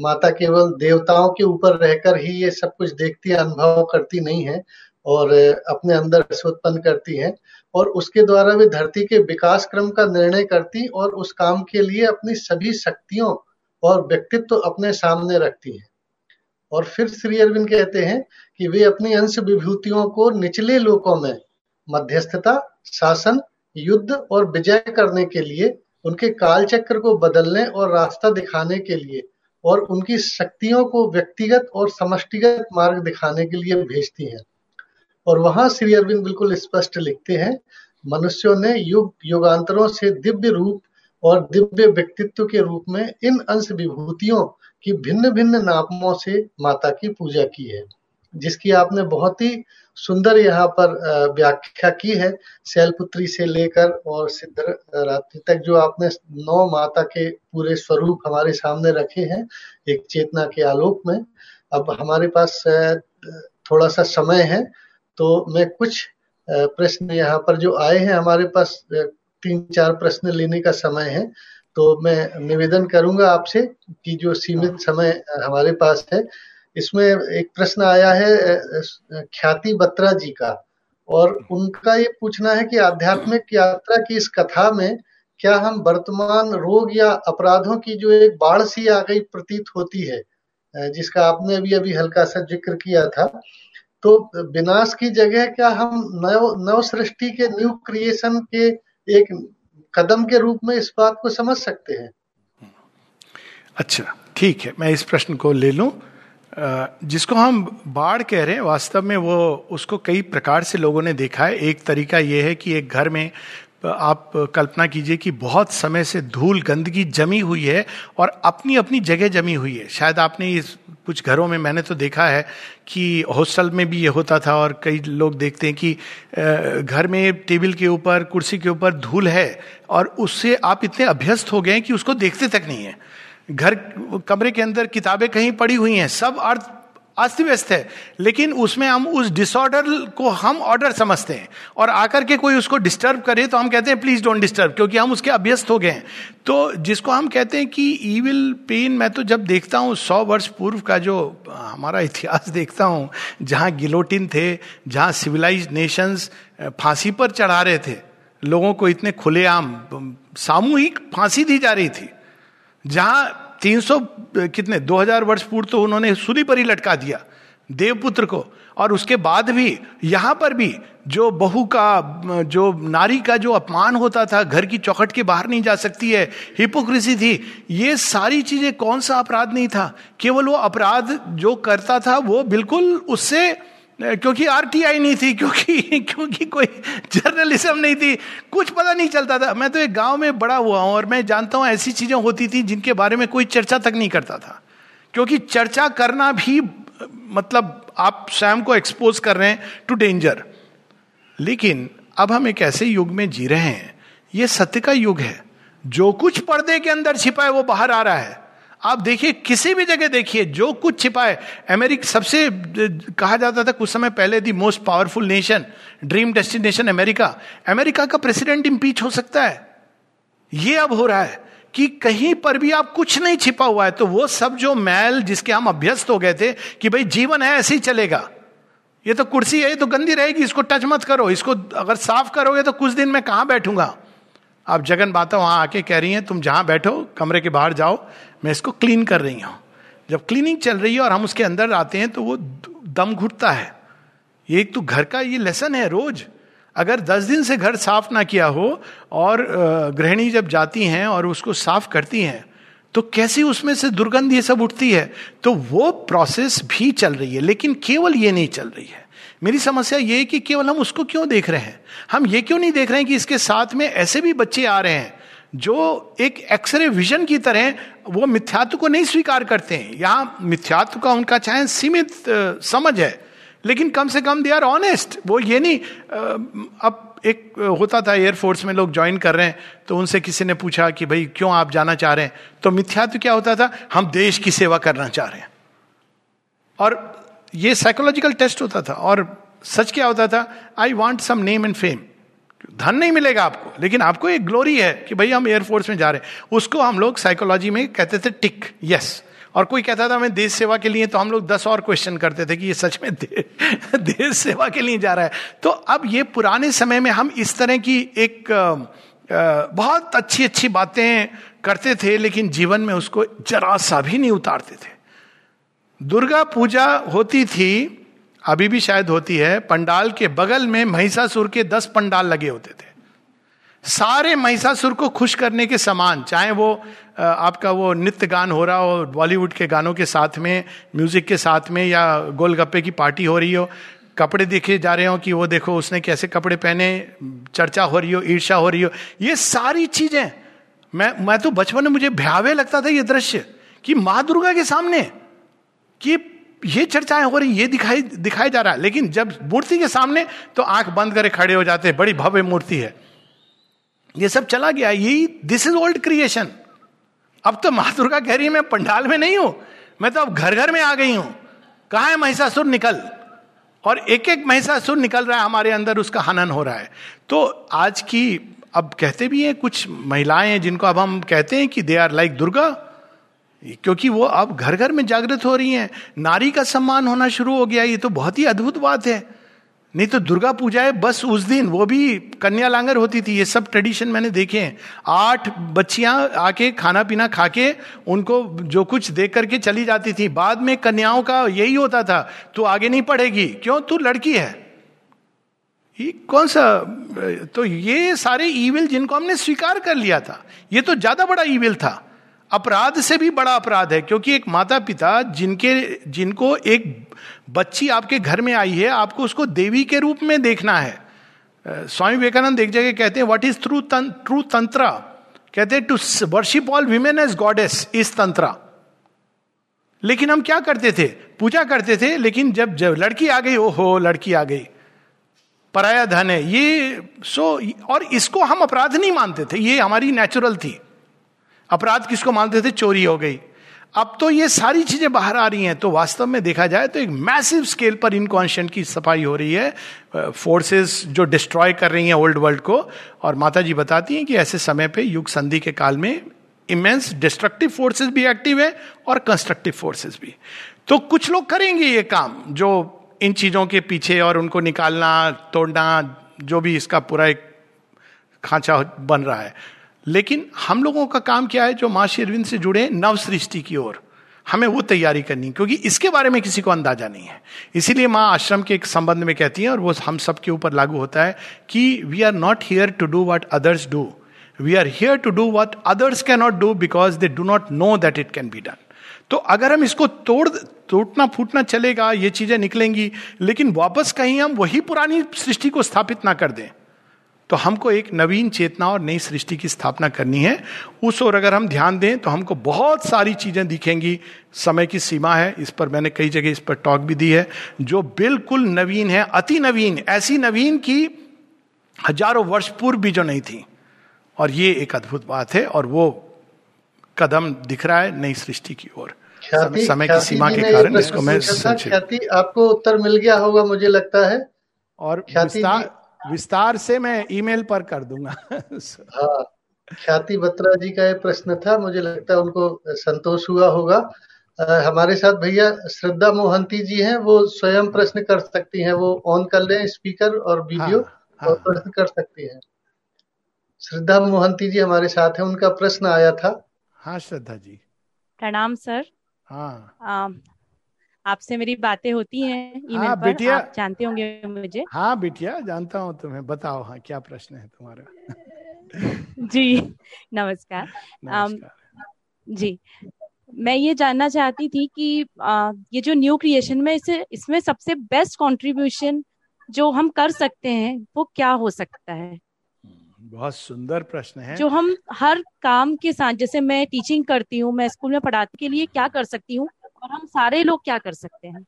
माता केवल देवताओं के ऊपर रहकर ही ये सब कुछ देखती, अनुभव करती नहीं है और अपने अंदर उत्पन्न करती है और उसके द्वारा वे धरती के विकास क्रम का निर्णय करती और उस काम के लिए अपनी सभी शक्तियों और व्यक्तित्व तो अपने सामने रखती है। और फिर श्री अरविंद कहते हैं कि वे अपनी अंश विभूतियों को निचले लोकों में मध्यस्थता, शासन, युद्ध और विजय करने के लिए, उनके कालचक्र को बदलने और रास्ता दिखाने के लिए और उनकी शक्तियों को व्यक्तिगत और समष्टिगत मार्ग दिखाने के लिए भेजती हैं। और वहाँ श्री अरविंद बिल्कुल स्पष्ट लिखते हैं, मनुष्यों ने युग युगांतरों से दिव्य रूप और दिव्य व्यक्तित्व के रूप में इन अंश विभूतियों की भिन्न भिन्न नामों से माता की पूजा की है, जिसकी आपने बहुत ही सुंदर यहाँ पर व्याख्या की है, शैलपुत्री से लेकर और सिद्ध रात्रि तक जो आपने नौ माता के पूरे स्वरूप हमारे सामने रखे हैं, एक चेतना के आलोक में। अब हमारे पास थोड़ा सा समय है तो मैं कुछ प्रश्न यहाँ पर जो आए हैं, हमारे पास तीन चार प्रश्न लेने का समय है। तो मैं निवेदन करूँगा आपसे कि जो सीमित समय हमारे पास है, इसमें एक प्रश्न आया है ख्याति बत्रा जी का। और उनका ये पूछना है कि आध्यात्मिक यात्रा की इस कथा में क्या हम वर्तमान रोग या अपराधों की जो एक बाढ़ सी आ गई प्रतीत होती है जिसका आपने अभी अभी हल्का सा ज़िक्र किया था तो विनाश की जगह क्या हम नव नव सृष्टि के, न्यू क्रिएशन के एक कदम के रूप में इस बात को समझ सकते हैं। अच्छा ठीक है, मैं इस प्रश्न को ले लूँ। जिसको हम बाढ़ कह रहे हैं, वास्तव में वो, उसको कई प्रकार से लोगों ने देखा है। एक तरीका यह है कि एक घर में आप कल्पना कीजिए कि बहुत समय से धूल गंदगी जमी हुई है और अपनी अपनी जगह जमी हुई है। शायद आपने इस कुछ घरों में मैंने तो देखा है कि हॉस्टल में भी ये होता था और कई लोग देखते हैं कि घर में टेबल के ऊपर, कुर्सी के ऊपर धूल है और उससे आप इतने अभ्यस्त हो गए हैं कि उसको देखते तक नहीं है। घर, कमरे के अंदर किताबें कहीं पड़ी हुई हैं, सब अर्थ अस्त व्यस्त है। लेकिन उसमें हम उस डिसऑर्डर को हम ऑर्डर समझते हैं। और आकर के कोई उसको डिस्टर्ब करे तो हम कहते हैं प्लीज़ डोंट डिस्टर्ब क्योंकि हम उसके अभ्यस्त हो गए हैं। तो जिसको हम कहते हैं कि ईविल पेन मैं तो जब देखता हूँ, सौ वर्ष पूर्व का जो हमारा इतिहास देखता हूँ, जहाँ गिलोटिन थे, जहाँ सिविलाइज नेशंस फांसी पर चढ़ा रहे थे, लोगों को इतने खुलेआम, सामूहिक फांसी दी जा रही थी, जहाँ 300 कितने 2000 वर्ष पूर्व तो उन्होंने सूली पर ही लटका दिया, देवपुत्र को। और उसके बाद भी, यहाँ पर भी, जो बहू का जो नारी का जो अपमान होता था, घर की चौखट के बाहर नहीं जा सकती है, हिपोक्रेसी थी, ये सारी चीज़ें कौन सा अपराध नहीं था? केवल वो अपराध जो करता था, वो बिल्कुल उससे क्योंकि आरटीआई नहीं थी, क्योंकि क्योंकि कोई जर्नलिज्म नहीं थी। कुछ पता नहीं चलता था। मैं तो एक गाँव में बड़ा हुआ हूँ और मैं जानता हूँ ऐसी चीज़ें होती थी जिनके बारे में कोई चर्चा तक नहीं करता था। क्योंकि चर्चा करना भी मतलब आप स्वयं को एक्सपोज कर रहे हैं टू डेंजर लेकिन अब हम एक ऐसे युग में जी रहे हैं। ये सत्य का युग है। जो कुछ पर्दे के अंदर छिपा है, वो बाहर आ रहा है। आप देखिए, किसी भी जगह देखिए, जो कुछ छिपा है अमेरिका सबसे, कहा जाता था कुछ समय पहले the most powerful nation, dream destination America. America का प्रेसिडेंट इंपीच हो सकता है। ये अब हो रहा है कि कहीं पर भी आप कुछ नहीं छिपा हुआ है तो वो सब जो मैल जिसके हम अभ्यस्त हो गए थे कि भाई जीवन है, ऐसे ही चलेगा। ये तो कुर्सी है, ये तो गंदी रहेगी, इसको टच मत करो, इसको अगर साफ़ करोगे तो कुछ दिन में कहाँ बैठूँगा? आप जगन बाता वहाँ आके कह रही हैं, तुम जहाँ बैठो, कमरे के बाहर जाओ, मैं इसको क्लीन कर रही हूँ। जब क्लीनिंग चल रही है और हम उसके अंदर आते हैं तो वो दम घुटता है। ये एक तो घर का ये लेसन है रोज। अगर दस दिन से घर साफ़ ना किया हो और गृहिणी जब जाती हैं और उसको साफ़ करती हैं तो कैसे उसमें से दुर्गंध ये सब उठती है? तो वो प्रोसेस भी चल रही है, लेकिन केवल ये नहीं चल रही है। मेरी समस्या ये है कि केवल हम उसको क्यों देख रहे हैं? हम ये क्यों नहीं देख रहे हैं कि इसके साथ में ऐसे भी बच्चे आ रहे हैं, जो एक एक्सरे विजन की तरह वो मिथ्यात्व को नहीं स्वीकार करते हैं। यहाँ मिथ्यात्व का उनका चाहे सीमित समझ है, लेकिन कम से कम दे आर ऑनेस्ट वो ये नहीं अब एक होता था एयरफोर्स में लोग ज्वाइन कर रहे हैं तो उनसे किसी ने पूछा कि भाई क्यों आप जाना चाह रहे हैं? तो मिथ्यात्व क्या होता था? हम देश की सेवा करना चाह रहे हैं। और ये साइकोलॉजिकल टेस्ट होता था और सच क्या होता था? I want some name and fame धन नहीं मिलेगा आपको लेकिन आपको एक ग्लोरी है कि भाई हम एयरफोर्स में जा रहे हैं। उसको हम लोग साइकोलॉजी में कहते थे टिक यस और कोई कहता था मैं देश सेवा के लिए तो हम लोग दस और क्वेश्चन करते थे कि ये सच में दे, देश सेवा के लिए जा रहा है। तो अब ये पुराने समय में हम इस तरह की एक बहुत अच्छी अच्छी बातें करते थे लेकिन जीवन में उसको जरा सा भी नहीं उतारते थे। दुर्गा पूजा होती थी, अभी भी शायद होती है, पंडाल के बगल में महिषासुर के दस पंडाल लगे होते थे। सारे महिषासुर को खुश करने के समान, चाहे वो आपका वो नृत्य गान हो रहा हो, बॉलीवुड के गानों के साथ में, म्यूज़िक के साथ में, या गोलगप्पे की पार्टी हो रही हो, कपड़े देखे जा रहे हो कि वो देखो, उसने कैसे कपड़े पहने, चर्चा हो रही हो ईर्षा हो रही हो, ये सारी चीज़ें। मैं मैं तो बचपन में मुझे भयावे लगता था ये दृश्य, कि माँ दुर्गा के सामने कि ये चर्चाएँ हो रही, ये दिखाई दिखाई जा रहा है। लेकिन जब मूर्ति के सामने तो आँख बंद करे खड़े हो जाते हैं। बड़ी भव्य मूर्ति है। ये सब चला गया। यही दिस इज़ ओल्ड क्रिएशन अब तो माँ दुर्गा कह रही है, मैं पंडाल में नहीं हूँ। मैं तो अब घर घर में आ गई हूँ। कहा है महिषासुर निकल? और एक एक महिषासुर निकल रहा है हमारे अंदर, उसका हनन हो रहा है। तो आज की, अब कहते भी हैं, कुछ महिलाएँ जिनको अब हम कहते हैं कि दे आर लाइक दुर्गा। क्योंकि वो अब घर घर में जागृत हो रही हैं। नारी का सम्मान होना शुरू हो गया, ये तो बहुत ही अद्भुत बात है। नहीं तो दुर्गा पूजा है, बस उस दिन, वो भी कन्या लांगर होती थी, ये सब ट्रेडिशन मैंने देखे हैं। आठ बच्चियाँ आके खाना पीना खा के उनको जो कुछ देख करके चली जाती थी। बाद में कन्याओं का यही होता था, तू आगे नहीं पढ़ेगी, क्यों? तू लड़की है। ये कौन सा तो ये सारे ईविल जिनको हमने स्वीकार कर लिया था, ये तो ज़्यादा बड़ा ईविल था। अपराध से भी बड़ा अपराध है, क्योंकि एक माता पिता जिनके, जिनको एक बच्ची आपके घर में आई है, आपको उसको देवी के रूप में देखना है। स्वामी विवेकानंद एक जगह कहते हैं व्हाट इज़ ट्रू ट्रू तंत्र कहते हैं to worship all women as goddess is tantra लेकिन हम क्या करते थे? पूजा करते थे, लेकिन जब जब लड़की आ गई, ओहो, लड़की आ गई। पराया धन है, ये, सो, और इसको हम अपराध नहीं मानते थे, ये हमारी नेचुरल थी। अपराध किसको मानते थे? चोरी हो गई। अब तो ये सारी चीज़ें बाहर आ रही हैं तो वास्तव में देखा जाए तो एक मैसिव स्केल पर इनकॉन्शियंट की सफ़ाई हो रही है। फोर्सेस जो डिस्ट्रॉय कर रही हैं ओल्ड वर्ल्ड को, और माता जी बताती हैं कि ऐसे समय पे युग संधि के काल में इमेंस डिस्ट्रक्टिव फोर्सेस भी एक्टिव है और कंस्ट्रक्टिव फोर्सेस भी। तो कुछ लोग करेंगे ये काम, जो इन चीज़ों के पीछे और उनको निकालना, तोड़ना, जो भी इसका पूरा एक खांचा बन रहा है। लेकिन हम लोगों का काम क्या है जो माँ शेरविंद से जुड़े नव सृष्टि की ओर? हमें वो तैयारी करनी क्योंकि इसके बारे में किसी को अंदाज़ा नहीं है। इसीलिए माँ आश्रम के एक संबंध में कहती है, और वो हम सब के ऊपर लागू होता है कि we are not here to do what others do we are here to do what others can not do because they do not know that it can be done तो अगर हम इसको तोड़ टूटना फूटना चलेगा, ये चीज़ें निकलेंगी, लेकिन वापस कहीं हम वही पुरानी सृष्टि को स्थापित ना कर दें तो हमको एक नवीन चेतना और नई सृष्टि की स्थापना करनी है। उस ओर अगर हम ध्यान दें तो हमको बहुत सारी चीज़ें दिखेंगी। समय की सीमा है इस पर मैंने कई जगह इस पर टॉक भी दी है। जो बिल्कुल नवीन है अति नवीन ऐसी नवीन की हज़ारों वर्ष पूर्व भी जो नहीं थी। और ये एक अद्भुत बात है और वो कदम दिख रहा है नई सृष्टि की ओर। समय की सीमा के कारण इसको मैं आपको उत्तर मिल गया होगा मुझे लगता है। और विस्तार से मैं ईमेल पर कर दूँगा। हाँ ख्याति बत्रा जी का ये प्रश्न था मुझे लगता है उनको संतोष हुआ होगा। आ, हमारे साथ भैया श्रद्धा मोहंती जी हैं वो स्वयं प्रश्न कर सकती हैं वो ऑन कर लें स्पीकर और वीडियो हाँ, हाँ, और प्रश्न कर सकती हैं। श्रद्धा मोहंती जी हमारे साथ हैं उनका प्रश्न आया था। हाँ श्रद्धा जी। प्रणाम सर। हाँ। आपसे मेरी बातें होती हैं ईमेल हाँ, पर आप जानते होंगे मुझे। हाँ बिटिया जानता हूँ तुम्हें बताओ हाँ क्या प्रश्न है तुम्हारा? जी नमस्कार, नमस्कार। जी मैं ये जानना चाहती थी कि आ, ये जो न्यू क्रिएशन में इसे इसमें सबसे बेस्ट कंट्रीब्यूशन जो हम कर सकते हैं वो क्या हो सकता है? बहुत सुंदर प्रश्न है। जो हम हर काम के साथ जैसे मैं टीचिंग करती हूँ मैं स्कूल में पढ़ाने के लिए क्या कर सकती हूँ और हम सारे लोग क्या कर सकते हैं?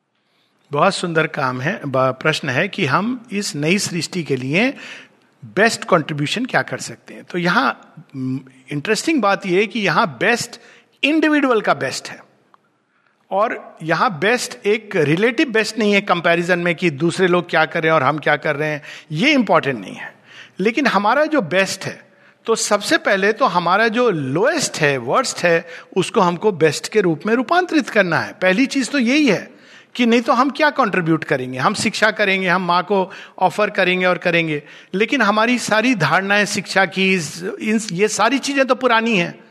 बहुत सुंदर काम है प्रश्न है कि हम इस नई सृष्टि के लिए बेस्ट कंट्रीब्यूशन क्या कर सकते हैं? तो यहाँ इंटरेस्टिंग बात यह है कि यहाँ बेस्ट इंडिविजुअल का बेस्ट है। और यहाँ बेस्ट एक रिलेटिव बेस्ट नहीं है कंपैरिजन में कि दूसरे लोग क्या कर रहे हैं और हम क्या कर रहे हैं, ये इंपॉर्टेंट नहीं है। लेकिन हमारा जो बेस्ट है तो सबसे पहले तो हमारा जो लोएस्ट है वर्स्ट है, उसको हमको बेस्ट के रूप में रूपांतरित करना है। पहली चीज़ तो यही है कि नहीं तो हम क्या कंट्रीब्यूट करेंगे? हम शिक्षा करेंगे, हम माँ को ऑफ़र करेंगे और करेंगे। लेकिन हमारी सारी धारणाएँ, शिक्षा की, इन, ये सारी चीज़ें तो पुरानी हैं।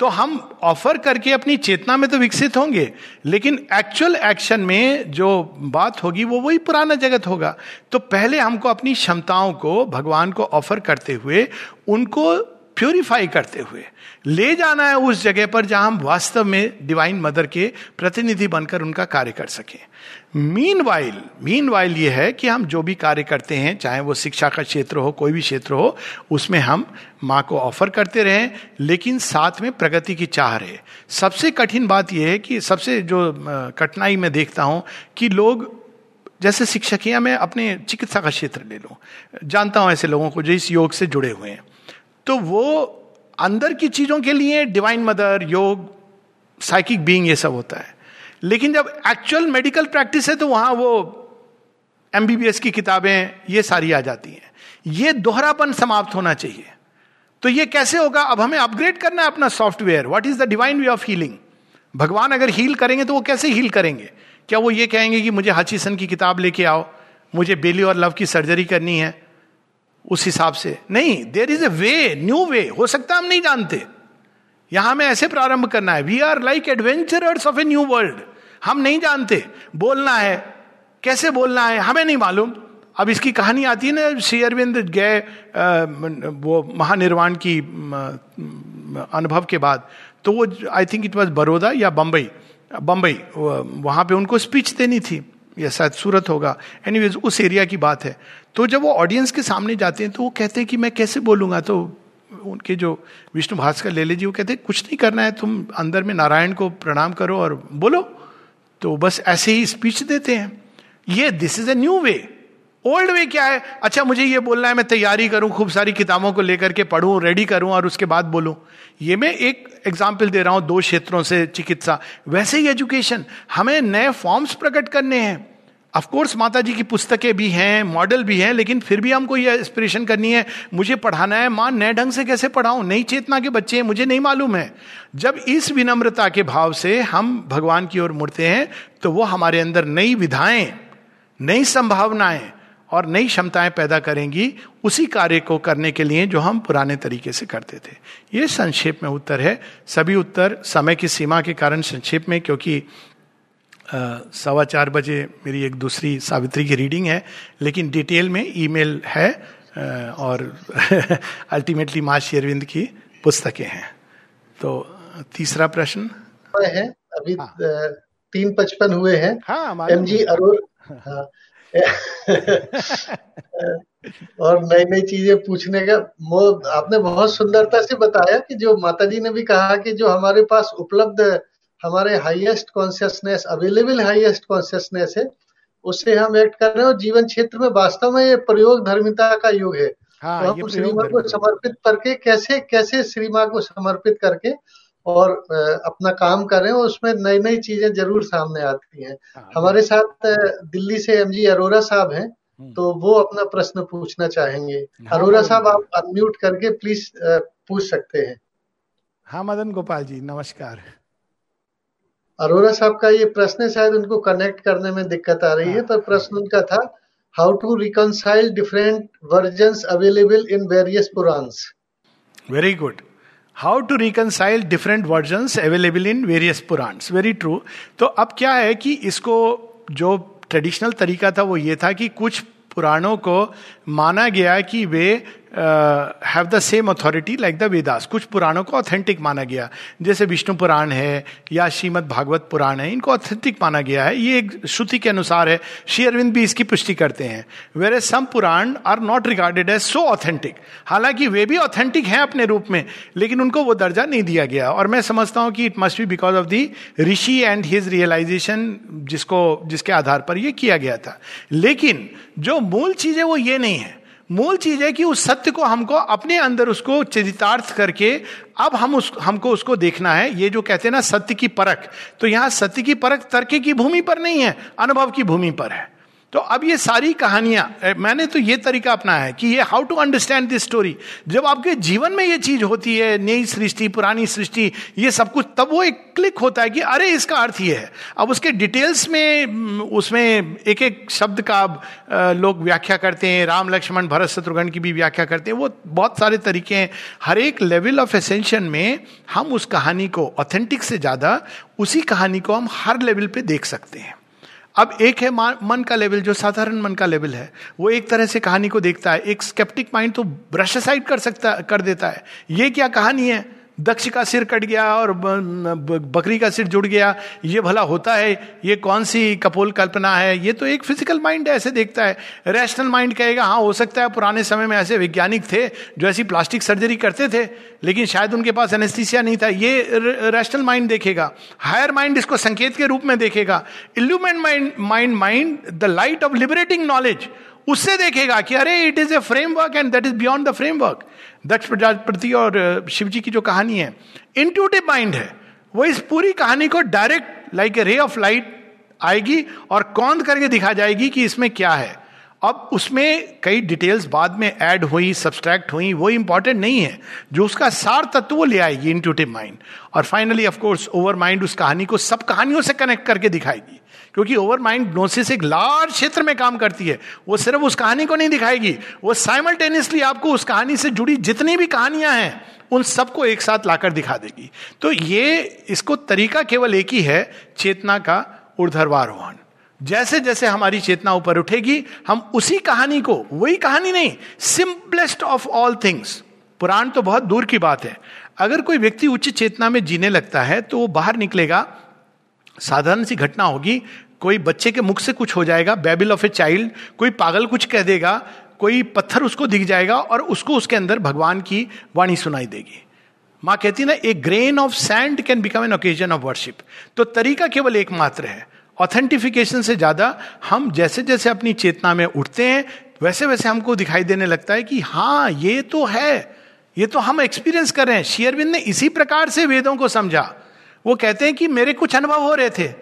तो हम ऑफ़र करके अपनी चेतना में तो विकसित होंगे, लेकिन एक्चुअल एक्शन में जो बात होगी वो वही पुराना जगत होगा। तो पहले हमको अपनी क्षमताओं को भगवान को ऑफ़र करते हुए, उनको प्योरीफाई करते हुए, ले जाना है उस जगह पर जहाँ हम वास्तव में डिवाइन मदर के प्रतिनिधि बनकर उनका कार्य कर सकें। मीन वाइल मीन वाइल ये है कि हम जो भी कार्य करते हैं, चाहे वो शिक्षा का क्षेत्र हो, कोई भी क्षेत्र हो, उसमें हम माँ को ऑफ़र करते रहें, लेकिन साथ में प्रगति की चाह रहे। सबसे कठिन बात यह है कि सबसे जो कठिनाई मैं देखता हूँ कि लोग, जैसे शिक्षक या मैं अपने चिकित्सा का क्षेत्र ले लूँ। जानता हूँ ऐसे लोगों को जो इस योग से जुड़े हुए हैं। तो वो अंदर की चीज़ों के लिए divine mother yoga psychic being ये सब होता है। लेकिन जब एक्चुअल मेडिकल प्रैक्टिस है तो वहाँ वो एमबीबीएस की किताबें, ये सारी आ जाती हैं। ये दोहरापन समाप्त होना चाहिए। तो ये कैसे होगा? अब हमें अपग्रेड करना है अपना software what is the divine way of healing भगवान अगर हील करेंगे तो वो कैसे हील करेंगे? क्या वो ये कहेंगे कि मुझे हचीसन की किताब लेके आओ? मुझे बेली और लव की सर्जरी करनी है। उस हिसाब से। नहीं there is a way new way हो सकता हम नहीं जानते। यहाँ हमें ऐसे प्रारंभ करना है। We are like adventurers of a new world हम नहीं जानते, बोलना है। कैसे बोलना है, हमें नहीं मालूम। अब इसकी कहानी आती है ना, श्री अरविंद गए वो महानिर्वाण की अनुभव के बाद। तो वो I think it was Baroda या बम्बई बम्बई वहाँ पे उनको स्पीच देनी थी। या शायद सूरत होगा। एनीवेज उस एरिया की बात है। तो जब वो ऑडियंस के सामने जाते हैं तो वो कहते हैं कि मैं कैसे बोलूँगा? तो उनके जो विष्णु भास्कर ले लीजिए वो कहते हैं, कुछ नहीं करना है, तुम अंदर में नारायण को प्रणाम करो और बोलो। तो बस ऐसे ही स्पीच देते हैं। ये this is a new way old way क्या है? अच्छा मुझे ये बोलना है, मैं तैयारी करूँ, खूब सारी किताबों को लेकर के पढ़ूं रेडी करूँ और उसके बाद बोलूँ। ये मैं एक एग्ज़ाम्पल दे रहा हूँ, दो क्षेत्रों से चिकित्सा। वैसे ही एजुकेशन हमें नए फॉर्म्स प्रकट करने हैं। ऑफकोर्स माता जी की पुस्तकें भी हैं मॉडल भी हैं, लेकिन फिर भी हमको ये इंस्पिरेशन करनी है। मुझे पढ़ाना है, माँ, नए ढंग से कैसे पढ़ाऊं? नई चेतना के बच्चे हैं, मुझे नहीं मालूम है। जब इस विनम्रता के भाव से हम भगवान की ओर मुड़ते हैं तो वो हमारे अंदर नई विधाएँ, नई संभावनाएँ और नई क्षमताएँ पैदा करेंगी उसी कार्य को करने के लिए जो हम पुराने तरीके से करते थे। ये संक्षेप में उत्तर है। सभी उत्तर समय की सीमा के कारण संक्षेप में, क्योंकि सवा चार बजे मेरी एक दूसरी सावित्री की रीडिंग है लेकिन डिटेल में ईमेल है आ, और अल्टीमेटली माँ शेरविंद की पुस्तकें हैं। तो तीसरा प्रश्न? है अभी हाँ। तीन पचपन हुए हैं। हाँ, एम जी अरुण हाँ, और नई नई चीज़ें पूछने का वो आपने बहुत सुंदरता से बताया कि जो माता जी ने भी कहा कि जो हमारे पास उपलब्ध हमारे highest consciousness available highest consciousness है उससे हम एक्ट कर रहे हैं और जीवन क्षेत्र में वास्तव में ये प्रयोग धर्मिता का युग है। हाँ, तो हम श्री माँ को समर्पित करके कैसे कैसे श्री माँ को समर्पित करके और अपना काम करें और उसमें नई नई चीज़ें ज़रूर सामने आती हैं। हाँ, हमारे साथ दिल्ली से एम जी अरोरा साहब हैं हम्म। तो वो अपना प्रश्न पूछना चाहेंगे। हाँ, अरोरा साहब आप अनम्यूट करके प्लीज़ पूछ सकते हैं। हाँ मदन गोपाल जी नमस्कार। अरोरा साहब का ये प्रश्न शायद उनको कनेक्ट करने में दिक्कत आ रही है पर प्रश्न उनका था how to reconcile different version available in various Puranas very good how to reconcile different version available in various Puranas very true तो अब क्या है कि इसको जो ट्रेडिशनल तरीका था वो ये था कि कुछ पुराणों को माना गया कि they have the same authority like the Vedas कुछ पुराणों को ऑथेंटिक माना गया। जैसे विष्णु पुराण है, या श्रीमद भागवत पुराण है, इनको ऑथेंटिक माना गया है। ये एक श्रुति के अनुसार है। श्री अरविंद भी इसकी पुष्टि करते हैं। Whereas some Purana are not regarded as so authentic हालाँकि वे भी ऑथेंटिक हैं अपने रूप में, लेकिन उनको वो दर्जा नहीं दिया गया। और मैं समझता हूँ कि it must be because of the rishi and his realisation जिसको, जिसके आधार पर यह किया गया था। लेकिन जो मूल चीज़ है वो ये नहीं है। मूल चीज़ है कि उस सत्य को हमको अपने अंदर उसको चरितार्थ करके अब हम उस, हमको उसको देखना है। ये जो कहते हैं ना, सत्य की परख। तो यहाँ सत्य की परख तर्क की भूमि पर नहीं है, अनुभव की भूमि पर है। तो अब ये सारी कहानियाँ मैंने तो ये तरीका अपनाया है कि ये how to understand this story जब आपके जीवन में ये चीज़ होती है, नई सृष्टि, पुरानी सृष्टि, ये सब कुछ, तब वो एक क्लिक होता है कि अरे, इसका अर्थ ये है। अब उसके डिटेल्स में उसमें एक एक शब्द का लोग व्याख्या करते हैं, राम, लक्ष्मण, भरत, शत्रुघ्न की भी व्याख्या करते हैं, वो बहुत सारे तरीके हैं। हर एक लेवल ऑफ़ एसेंशन में हम उस कहानी को ऑथेंटिक से ज़्यादा, उसी कहानी को हम हर लेवल पे देख सकते हैं। अब एक है मन का लेवल, जो साधारण मन का लेवल है, वो एक तरह से कहानी को देखता है। एक स्केप्टिक माइंड तो ब्रश साइड कर सकता कर देता है। ये क्या कहानी है? दक्ष का सिर कट गया और बकरी का सिर जुड़ गया। ये भला होता है? ये कौन सी कपोल कल्पना है? ये तो एक फ़िज़िकल माइंड ऐसे देखता है। रैशनल माइंड कहेगा हाँ हो सकता है पुराने समय में ऐसे वैज्ञानिक थे जो ऐसी प्लास्टिक सर्जरी करते थे, लेकिन शायद उनके पास एनेस्थीसिया नहीं था। ये रैशनल माइंड देखेगा। हायर माइंड इसको संकेत के रूप में देखेगा। Illumined mind mind mind the light of liberating knowledge उससे देखेगा कि अरे it is a framework and that is beyond the framework Daksha Prajapati और शिव जी की जो कहानी है इंट्यूटिव माइंड है। वो इस पूरी कहानी को direct like a ray of light आएगी और कौन करके दिखा जाएगी कि इसमें क्या है। अब उसमें कई डिटेल्स बाद में ऐड हुई सब्सट्रैक्ट हुई, वो इंपॉर्टेंट नहीं है। जो उसका सार तत्व वो ले आएगी इंट्यूटिव माइंड और फाइनली ऑफकोर्स ओवर माइंड उस कहानी को सब कहानियों से कनेक्ट करके दिखाएगी। क्योंकि ओवर माइंड नोसिस एक लार्ज क्षेत्र में काम करती है। वो सिर्फ़ उस कहानी को नहीं दिखाएगी। वो साइमल्टेनियसली आपको उस कहानी से जुड़ी जितनी भी कहानियाँ हैं, उन सबको एक साथ लाकर दिखा देगी। तो ये, इसको तरीका केवल एक ही है, चेतना का ऊर्धरवारोहण जैसे जैसे हमारी चेतना ऊपर उठेगी, हम उसी कहानी को, वही कहानी नहीं simplest of all things Purana तो बहुत दूर की बात है। अगर कोई व्यक्ति उच्च चेतना में जीने लगता है तो वो बाहर निकलेगा साधारण सी घटना होगी। कोई बच्चे के मुख से कुछ हो जाएगा बेबिल ऑफ़ ए चाइल्ड कोई पागल कुछ कह देगा, कोई पत्थर उसको दिख जाएगा और उसको उसके अंदर भगवान की वाणी सुनाई देगी। माँ कहती ना a grain of sand can become an occasion of worship तो तरीका केवल एकमात्र है। ऑथेंटिफिकेशन से ज़्यादा हम जैसे जैसे अपनी चेतना में उठते हैं वैसे वैसे हमको दिखाई देने लगता है कि हाँ ये तो है। ये तो हम एक्सपीरियंस कर रहे हैं। शेयरविंद ने इसी प्रकार से वेदों को समझा। वो कहते हैं कि मेरे कुछ अनुभव हो रहे थे।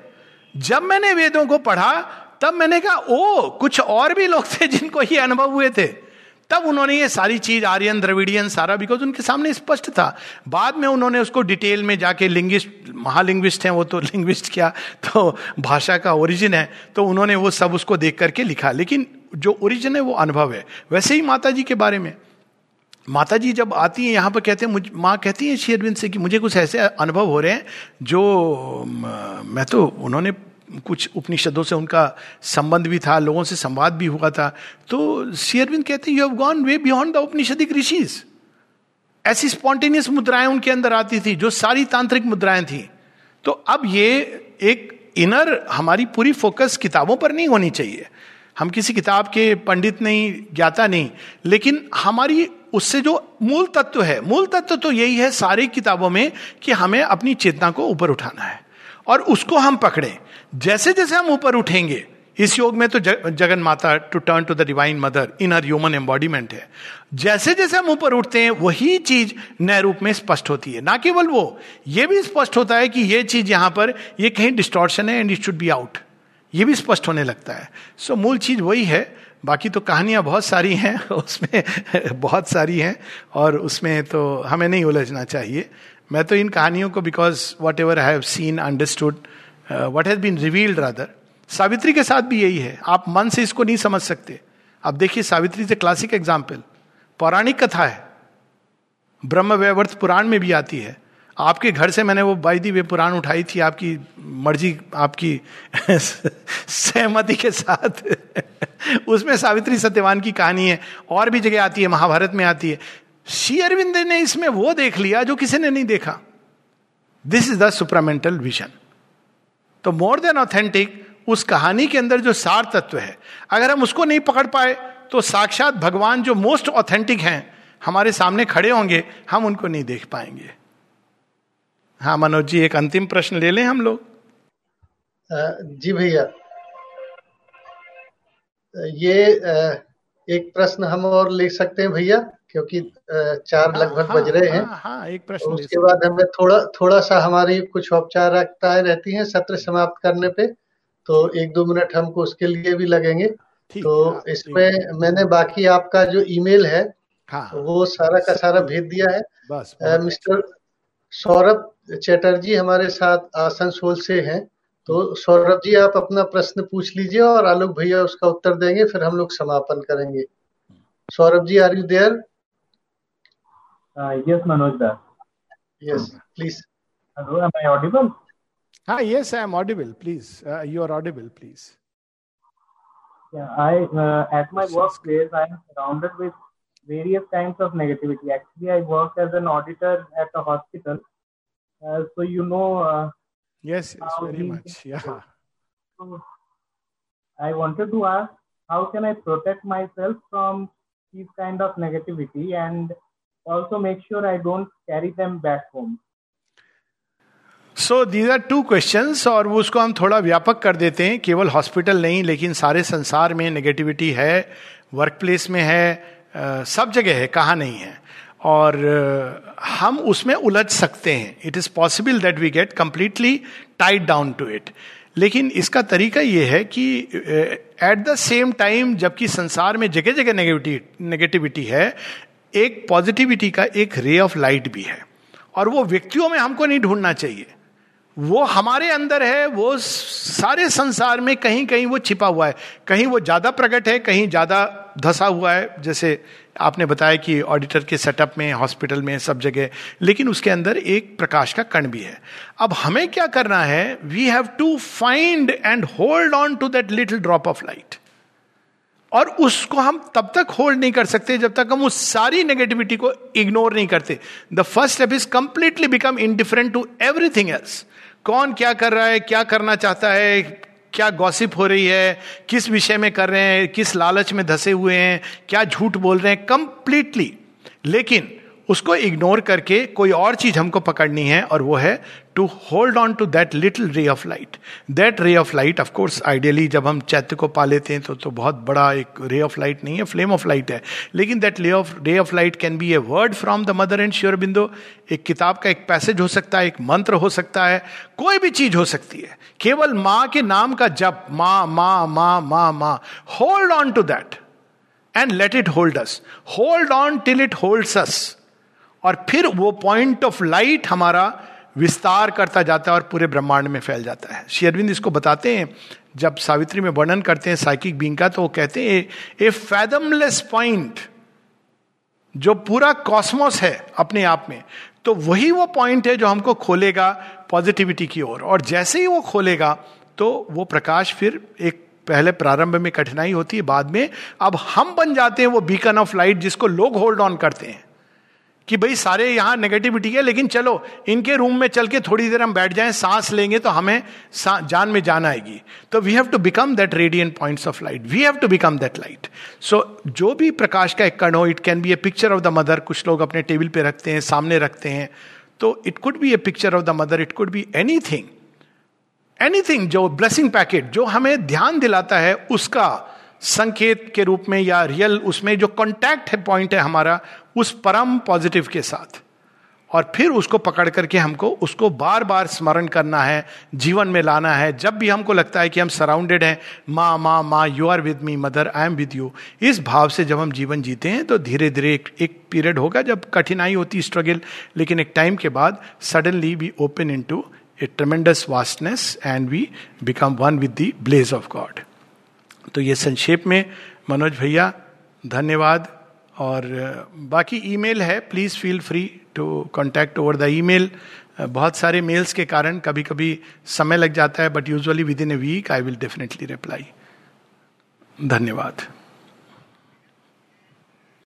जब मैंने वेदों को पढ़ा, तब मैंने कहा, ओ, कुछ और भी लोग थे जिनको ये अनुभव हुए थे। तब उन्होंने ये सारी चीज़, आर्यन, द्रविडियन, सारा बिकॉज़ उनके सामने स्पष्ट था। बाद में उन्होंने उसको डिटेल में जाके लिंग्विस्ट महालिंग्विस्ट हैं, वो तो लिंग्विस्ट क्या तो भाषा का ओरिजिन है तो उन्होंने वो सब उसको देख करके लिखा। लेकिन जो ओरिजिन है, वो अनुभव है। वैसे ही माता जी के बारे में। माता जी जब आती हैं, यहाँ पर कहते हैं, मुझ माँ कहती है शेरविंद से कि, मुझे कुछ ऐसे अनुभव हो रहे हैं, जो, मैं तो उन्होंने कुछ उपनिषदों से उनका संबंध भी था, लोगों से संवाद भी हुआ था। तो शेयरविंद कहते हैं you have gone way beyond the Upanishadic rishis ऐसी स्पॉन्टेनियस मुद्राएँ उनके अंदर आती थी, जो सारी तांत्रिक मुद्राएँ थी। तो अब ये एक इनर, हमारी पूरी फोकस किताबों पर नहीं होनी चाहिए। हम किसी किताब के पंडित नहीं, ज्ञाता नहीं, लेकिन हमारी उससे जो मूल तत्व है, मूल तत्व तो यही है सारी किताबों में कि हमें अपनी चेतना को ऊपर उठाना है और उसको हम पकड़े। जैसे जैसे हम ऊपर उठेंगे, इस योग में तो Jagan Mata to turn to the divine mother in her human embodiment है। जैसे जैसे हम ऊपर उठते हैं, वही चीज़ नए रूप में स्पष्ट होती है। ना केवल वो, ये भी स्पष्ट होता है कि ये चीज़ यहाँ पर, ये कहीं डिस्टॉर्शन है and it should be out ये भी स्पष्ट होने लगता है। सो so, मूल चीज़ वही है। बाकी तो कहानियाँ बहुत सारी हैं उसमें बहुत सारी हैं और उसमें तो हमें नहीं उलझना चाहिए। मैं तो इन कहानियों को because whatever I have seen understood what has been revealed rather Savitri के साथ भी यही है। आप मन से इसको नहीं समझ सकते। अब देखिए सावित्री से क्लासिक एग्ज़ाम्पल पौराणिक कथा है। ब्रह्म पुराण में भी आती है। आपके घर से मैंने वो बाईदी वे पुराण उठाई थी, आपकी मर्ज़ी, आपकी सहमति के साथ। उसमें सावित्री सत्यवान की कहानी है, और भी जगह आती है, महाभारत में आती है। श्री अरविंद ने इसमें वो देख लिया जो किसी ने नहीं देखा। This is the supramental vision तो मोर देन ऑथेंटिक उस कहानी के अंदर जो सार तत्व है, अगर हम उसको नहीं पकड़ पाए तो साक्षात भगवान जो मोस्ट ऑथेंटिक हैं, हमारे सामने खड़े होंगे, हम उनको नहीं देख पाएँगे। हाँ मनोज जी एक अंतिम प्रश्न ले लें हम लोग। जी भैया। ये एक प्रश्न हम और ले सकते हैं भैया क्योंकि चार हाँ, लगभग हाँ, बज रहे हैं। हाँ, हाँ, एक प्रश्न उसके बाद हमें थोड़ा थोड़ा सा हमारी कुछ औपचारिकताएँ रहती हैं सत्र समाप्त करने पे तो एक दो मिनट हमको उसके लिए भी लगेंगे। तो इसमें मैंने बाकी आपका जो ईमेल है हाँ, वो सारा का सारा भेज दिया है। बस मिस्टर सौरभ चैटर्जी हमारे साथ आसनसोल से हैं। तो सौरभ जी आप अपना प्रश्न पूछ लीजिए और आलोक भैया उसका उत्तर देंगे फिर हम लोग समापन करेंगे। Saurabh ji are you there yes Manoj da yes please hello am I audible हाँ yes I am audible. Please uh, you are audible please. Yeah I uh, at my workplace I am surrounded with various kinds of negativity. Actually, I work as an auditor at a hospital. Uh, so you know. Uh, yes, yes, very much. Yeah. So I wanted to ask, how can I protect myself from these kind of negativity and also make sure I don't carry them back home? So these are two question और वो उसको हम थोड़ा व्यापक कर देते हैं केवल हॉस्पिटल नहीं लेकिन सारे संसार में नेगेटिविटी है वर्क प्लेस में है सब जगह है, कहा नहीं है। और हम उसमें उलझ सकते हैं। It is possible that we get completely tied down to it लेकिन इसका तरीका यह है कि एट द सेम टाइम जबकि संसार में जगह जगह नेगेटिविटी नेगेटिविटी है, एक पॉजिटिविटी का एक रे ऑफ़ लाइट भी है। और वो व्यक्तियों में हमको नहीं ढूंढना चाहिए। वो हमारे अंदर है, वो सारे संसार में कहीं कहीं वो छिपा हुआ है। कहीं वो ज़्यादा प्रकट है, कहीं ज़्यादा धसा हुआ है, जैसे आपने बताया कि ऑडिटर के सेटअप में हॉस्पिटल में, सब जगह, लेकिन उसके अंदर एक प्रकाश का कण भी है। अब हमें क्या करना है? We have to find and hold on to that little drop of light और उसको हम तब तक होल्ड नहीं कर सकते, जब तक हम उस सारी नेगेटिविटी को इग्नोर नहीं करते। The first step is completely become indifferent to everything else कौन क्या कर रहा है, क्या करना चाहता है क्या गॉसिप हो रही है? किस विषय में कर रहे हैं? किस लालच में धसे हुए हैं? क्या झूठ बोल रहे हैं? कंप्लीटली लेकिन उसको इग्नोर करके कोई और चीज़ हमको पकड़नी है और वो है to hold on to that little ray of light that ray of light of course ideally जब हम चैत्य को पा लेते हैं तो तो बहुत बड़ा एक रे ऑफ़ लाइट नहीं है फ्लेम ऑफ़ लाइट है। लेकिन that ray of ray of light can be a word from the mother and Sri Aurobindo एक किताब का एक पैसेज हो सकता है, एक मंत्र हो सकता है, कोई भी चीज़ हो सकती है। केवल माँ के नाम का जप, माँ माँ माँ माँ माँ hold on to that and let it hold us hold on till it holds us और फिर वो पॉइंट ऑफ़ लाइट हमारा विस्तार करता जाता है और पूरे ब्रह्मांड में फैल जाता है। श्री अरविंद इसको बताते हैं, जब सावित्री में वर्णन करते हैं साइकिक बींग का तो वो कहते हैं, ए फैदमलेस पॉइंट जो पूरा कॉस्मोस है अपने आप में तो वही वो पॉइंट है जो हमको खोलेगा पॉजिटिविटी की ओर। और जैसे ही वो खोलेगा तो वो प्रकाश फिर एक पहले प्रारंभ में कठिनाई होती है, बाद में अब हम बन जाते हैं वो बीकन ऑफ़ लाइट जिसको लोग होल्ड ऑन करते हैं। कि भाई सारे यहाँ नेगेटिविटी है, लेकिन चलो, इनके रूम में चल के थोड़ी देर हम बैठ जाएँ, सांस लेंगे तो हमें जान में जान आएगी। तो we have to become that radiant points of light we have to become that light so जो भी प्रकाश का एक कण हो it can be a picture of the mother कुछ लोग अपने टेबल पे रखते हैं, सामने रखते हैं। तो it could be a picture of the mother it could be any thing anything जो ब्लेसिंग पैकेट जो हमें ध्यान दिलाता है, उसका संकेत के रूप में या रियल उसमें जो कॉन्टैक्ट है पॉइंट है हमारा उस परम पॉजिटिव के साथ। और फिर उसको पकड़ करके हमको उसको बार बार स्मरण करना है जीवन में लाना है। जब भी हमको लगता है कि हम सराउंडेड हैं माँ माँ माँ you are with me mother I am with you इस भाव से जब हम जीवन जीते हैं तो धीरे धीरे एक, एक पीरियड होगा जब कठिनाई होती स्ट्रगल लेकिन एक टाइम के बाद suddenly we open into a tremendous vastness and we become one with the blaze of God तो ये संक्षेप में मनोज भैया धन्यवाद। और बाकी ईमेल है please feel free to contact over the email बहुत सारे मेल्स के कारण कभी कभी समय लग जाता है but usually within a week I will definitely reply धन्यवाद।